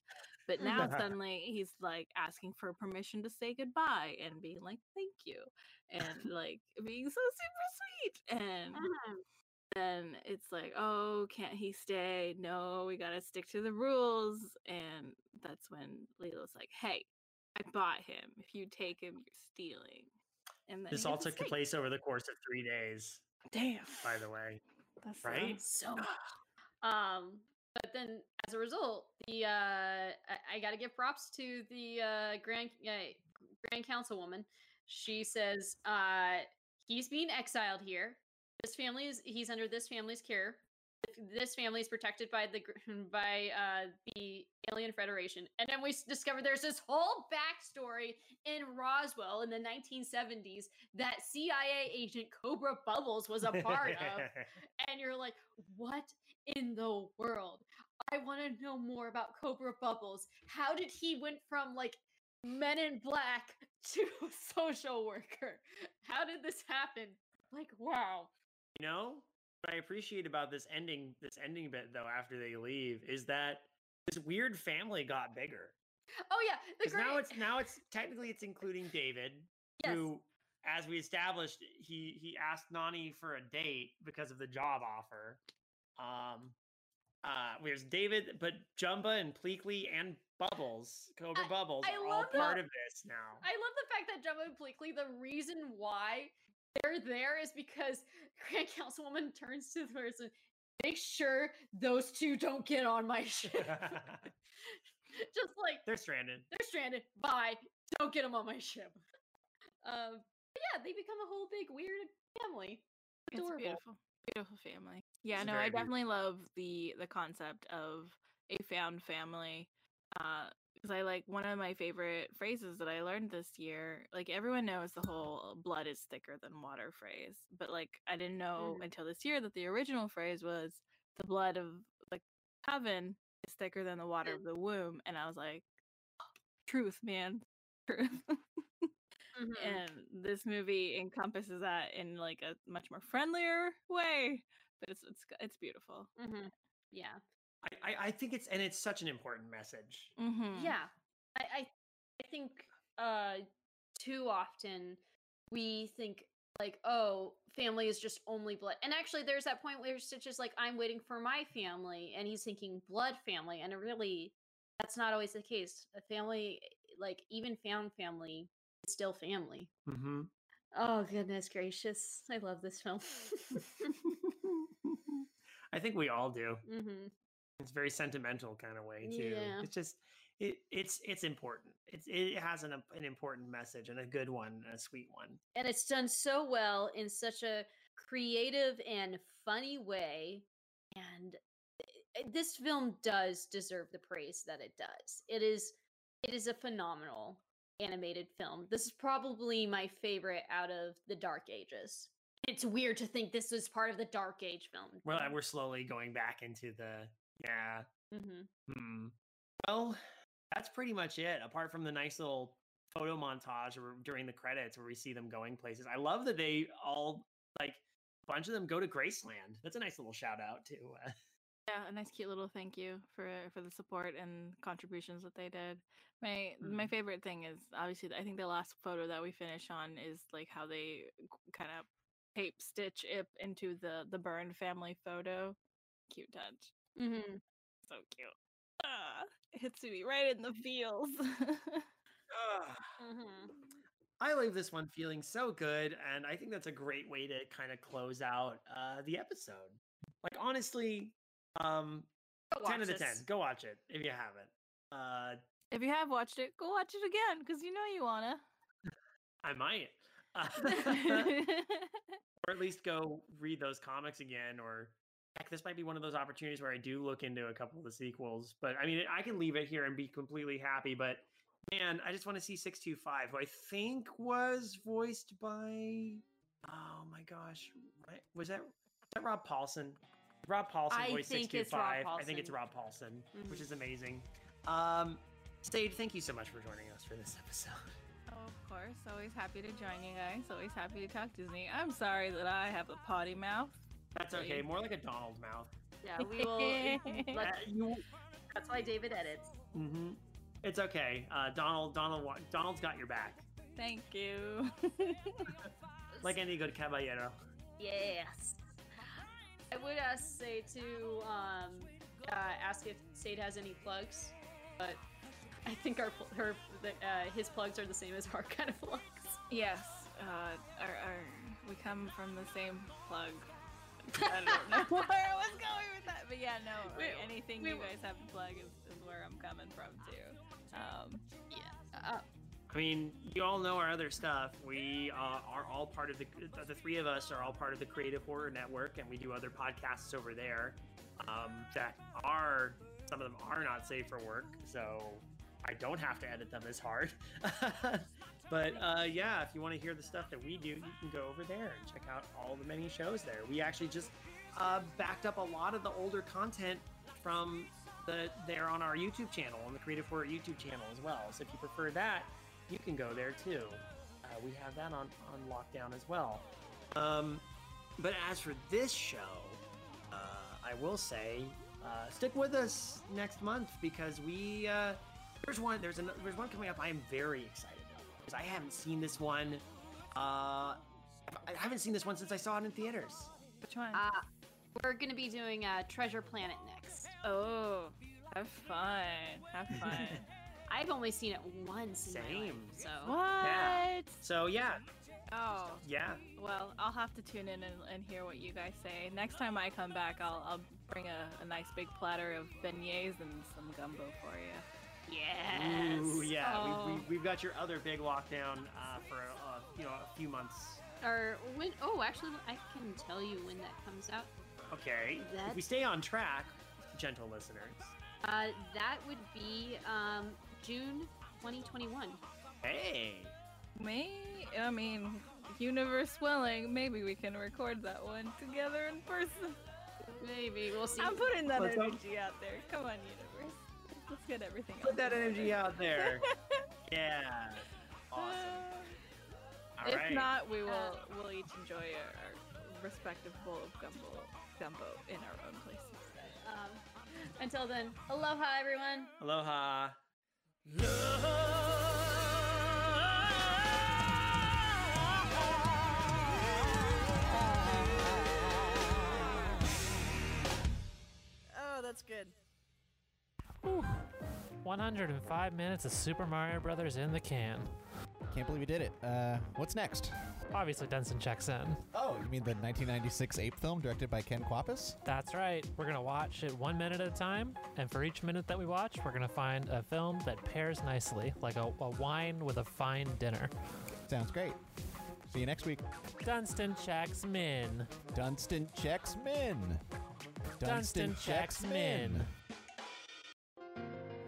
but now suddenly he's like asking for permission to say goodbye and being like thank you and like being so super sweet and then it's like oh can't he stay no we gotta stick to the rules and that's when lilo's like hey i bought him if you take him you're stealing and then This all took place over the course of three days, damn by the way. that's right? So. Um, but then as a result, the uh, I, I got to give props to the uh, grand uh, grand councilwoman. She says uh, he's being exiled here. This family is he's under this family's care. This family is protected by the by uh, the Alien Federation, and then we discover there's this whole backstory in Roswell in the 1970s that CIA agent Cobra Bubbles was a part of and you're like, what in the world? I want to know more about Cobra Bubbles. How did he went from like Men in Black to social worker. How did this happen? Like, wow. You know I appreciate about this ending, this ending bit though, after they leave, is that this weird family got bigger. Oh yeah, the Because now it's now it's technically it's including David, Yes. who, as we established, he he asked Nani for a date because of the job offer. Um, uh, there's David, but Jumba and Pleakley and Bubbles, Cobra I- Bubbles, I are all part of this now. I love the fact that Jumba and Pleakley, the reason why they're there is because Grand Councilwoman turns to the person, make sure those two don't get on my ship. Just like They're stranded. they're stranded. Bye. Don't get them on my ship. Um, but yeah, they become a whole big weird family. It's beautiful. Beautiful family. Yeah, It's no, very I beautiful. definitely love the the concept of a found family. Uh because I like one of my favorite phrases that I learned this year. Like everyone knows the whole blood is thicker than water phrase, but like I didn't know Mhm. until this year that the original phrase was the blood of the coven is thicker than the water of the womb, and I was like, truth, man, truth. Mhm. and this movie encompasses that in like a much more friendlier way but it's it's it's beautiful Mhm. Yeah. I, I I think it's and it's such an important message. mm-hmm. Yeah. I, I I think uh too often we think like, oh, family is just only blood. And actually there's that point where Stitch is like, I'm waiting for my family, and he's thinking blood family. And it really that's not always the case. A family like even found family is still family. Mm-hmm. Oh goodness gracious. I love this film. I think we all do. hmm It's very sentimental kind of way too. Yeah. It's just it it's it's important. It's it has an an important message and a good one, and a sweet one. and it's done so well in such a creative and funny way and eh, eh, this film does deserve the praise that it does it is it is a phenomenal animated film this is probably my favorite out of the dark ages it's weird to think this was part of the dark age film Well, we're slowly going back into the yeah. hmm Hmm. Well, that's pretty much it. Apart from the nice little photo montage or during the credits where we see them going places. I love that they all like a bunch of them go to Graceland. That's a nice little shout out to. Uh, yeah a nice cute little thank you for for the support and contributions that they did my my Mhm. favorite thing is obviously i think the last photo that we finish on is like how they kind of tape stitch it into the the burned family photo cute touch hmm so cute ah, it hits me right in the feels hmm I leave this one feeling so good, and I think that's a great way to kind of close out uh, the episode. Like honestly, um, ten out of ten. Go watch it if you haven't. Uh, if you have watched it go watch it again because you know you wanna I might. or at least go read those comics again or heck this might be one of those opportunities where i do look into a couple of the sequels but i mean i can leave it here and be completely happy but man i just want to see 625 who i think was voiced by oh my gosh right- was that was that rob paulsen rob paulsen I voiced think it's Rob 625 i think it's rob paulsen which Mhm. is amazing um Sade, thank you so much for joining us for this episode Oh, of course. Always happy to join you guys. Always happy to talk Disney. I'm sorry that I have a potty mouth. That's okay more like a donald mouth yeah we will Uh, let, you that's why david edits hmm It's okay. Uh, Donald, Donald, Donald's got your back, Thank you. like any good caballero. Yes. I would ask say to um, uh, ask if Sade has any plugs, but I think our her uh, his plugs are the same as our kind of plugs. yes. Uh, our, our, we come from the same plug. I don't know where I was going with that, but yeah, no. We- anything we you guys have to plug is, is where I'm coming from too. Um, Yeah. Uh, I mean, you all know our other stuff. We uh, are all part of the the three of us are all part of the Creative Horror Network, and we do other podcasts over there um, that are some of them are not safe for work, so I don't have to edit them as hard. but uh, yeah, if you want to hear the stuff that we do, you can go over there and check out all the many shows there. We actually just uh, backed up a lot of the older content from the they're on our YouTube channel, on the Creative Horror YouTube channel as well. So if you prefer that, you can go there too. Uh, we have that on on lockdown as well. Um, but as for this show, uh, I will say, uh, stick with us next month because we uh, there's one there's an, there's one coming up. I am very excited because I haven't seen this one. Uh, I haven't seen this one since I saw it in theaters. Which one? Uh, we're gonna be doing uh, Treasure Planet next. oh, have fun. Have fun. I've only seen it once. In my life, Same. so what? Yeah. So yeah, Oh, yeah. well, I'll have to tune in and, and hear what you guys say. Next time I come back, I'll, I'll bring a, a nice big platter of beignets and some gumbo for you. Yes. Ooh, yeah. Oh. We, we, we've got your other big lockdown uh, for uh, you know a few months. Or when? Oh, actually, I can tell you when that comes out. Okay. If we stay on track, gentle listeners. Uh, that would be um, June 2021. Hey. May I mean, universe willing, maybe we can record that one together in person. Maybe we'll see. I'm putting that Let's hope- energy out there. Come on, universe. Let's get everything Put that energy out there. yeah. Awesome. Uh, if right. not, we will we'll each enjoy our, our respective bowl of gumbo gumbo in our own places. Um, until then, aloha, everyone. Aloha. Oh, that's good. 105 minutes of Super Mario Brothers in the can. Can't believe you did it. Uh, what's next? Obviously, Dunston checks in. Oh, you mean the 1996 ape film directed by Ken Kwapis? That's right. We're going to watch it one minute at a time. And for each minute that we watch, we're going to find a film that pairs nicely, like a, a wine with a fine dinner. Sounds great. See you next week. Dunston checks min. Dunston checks min. Dunston checks min.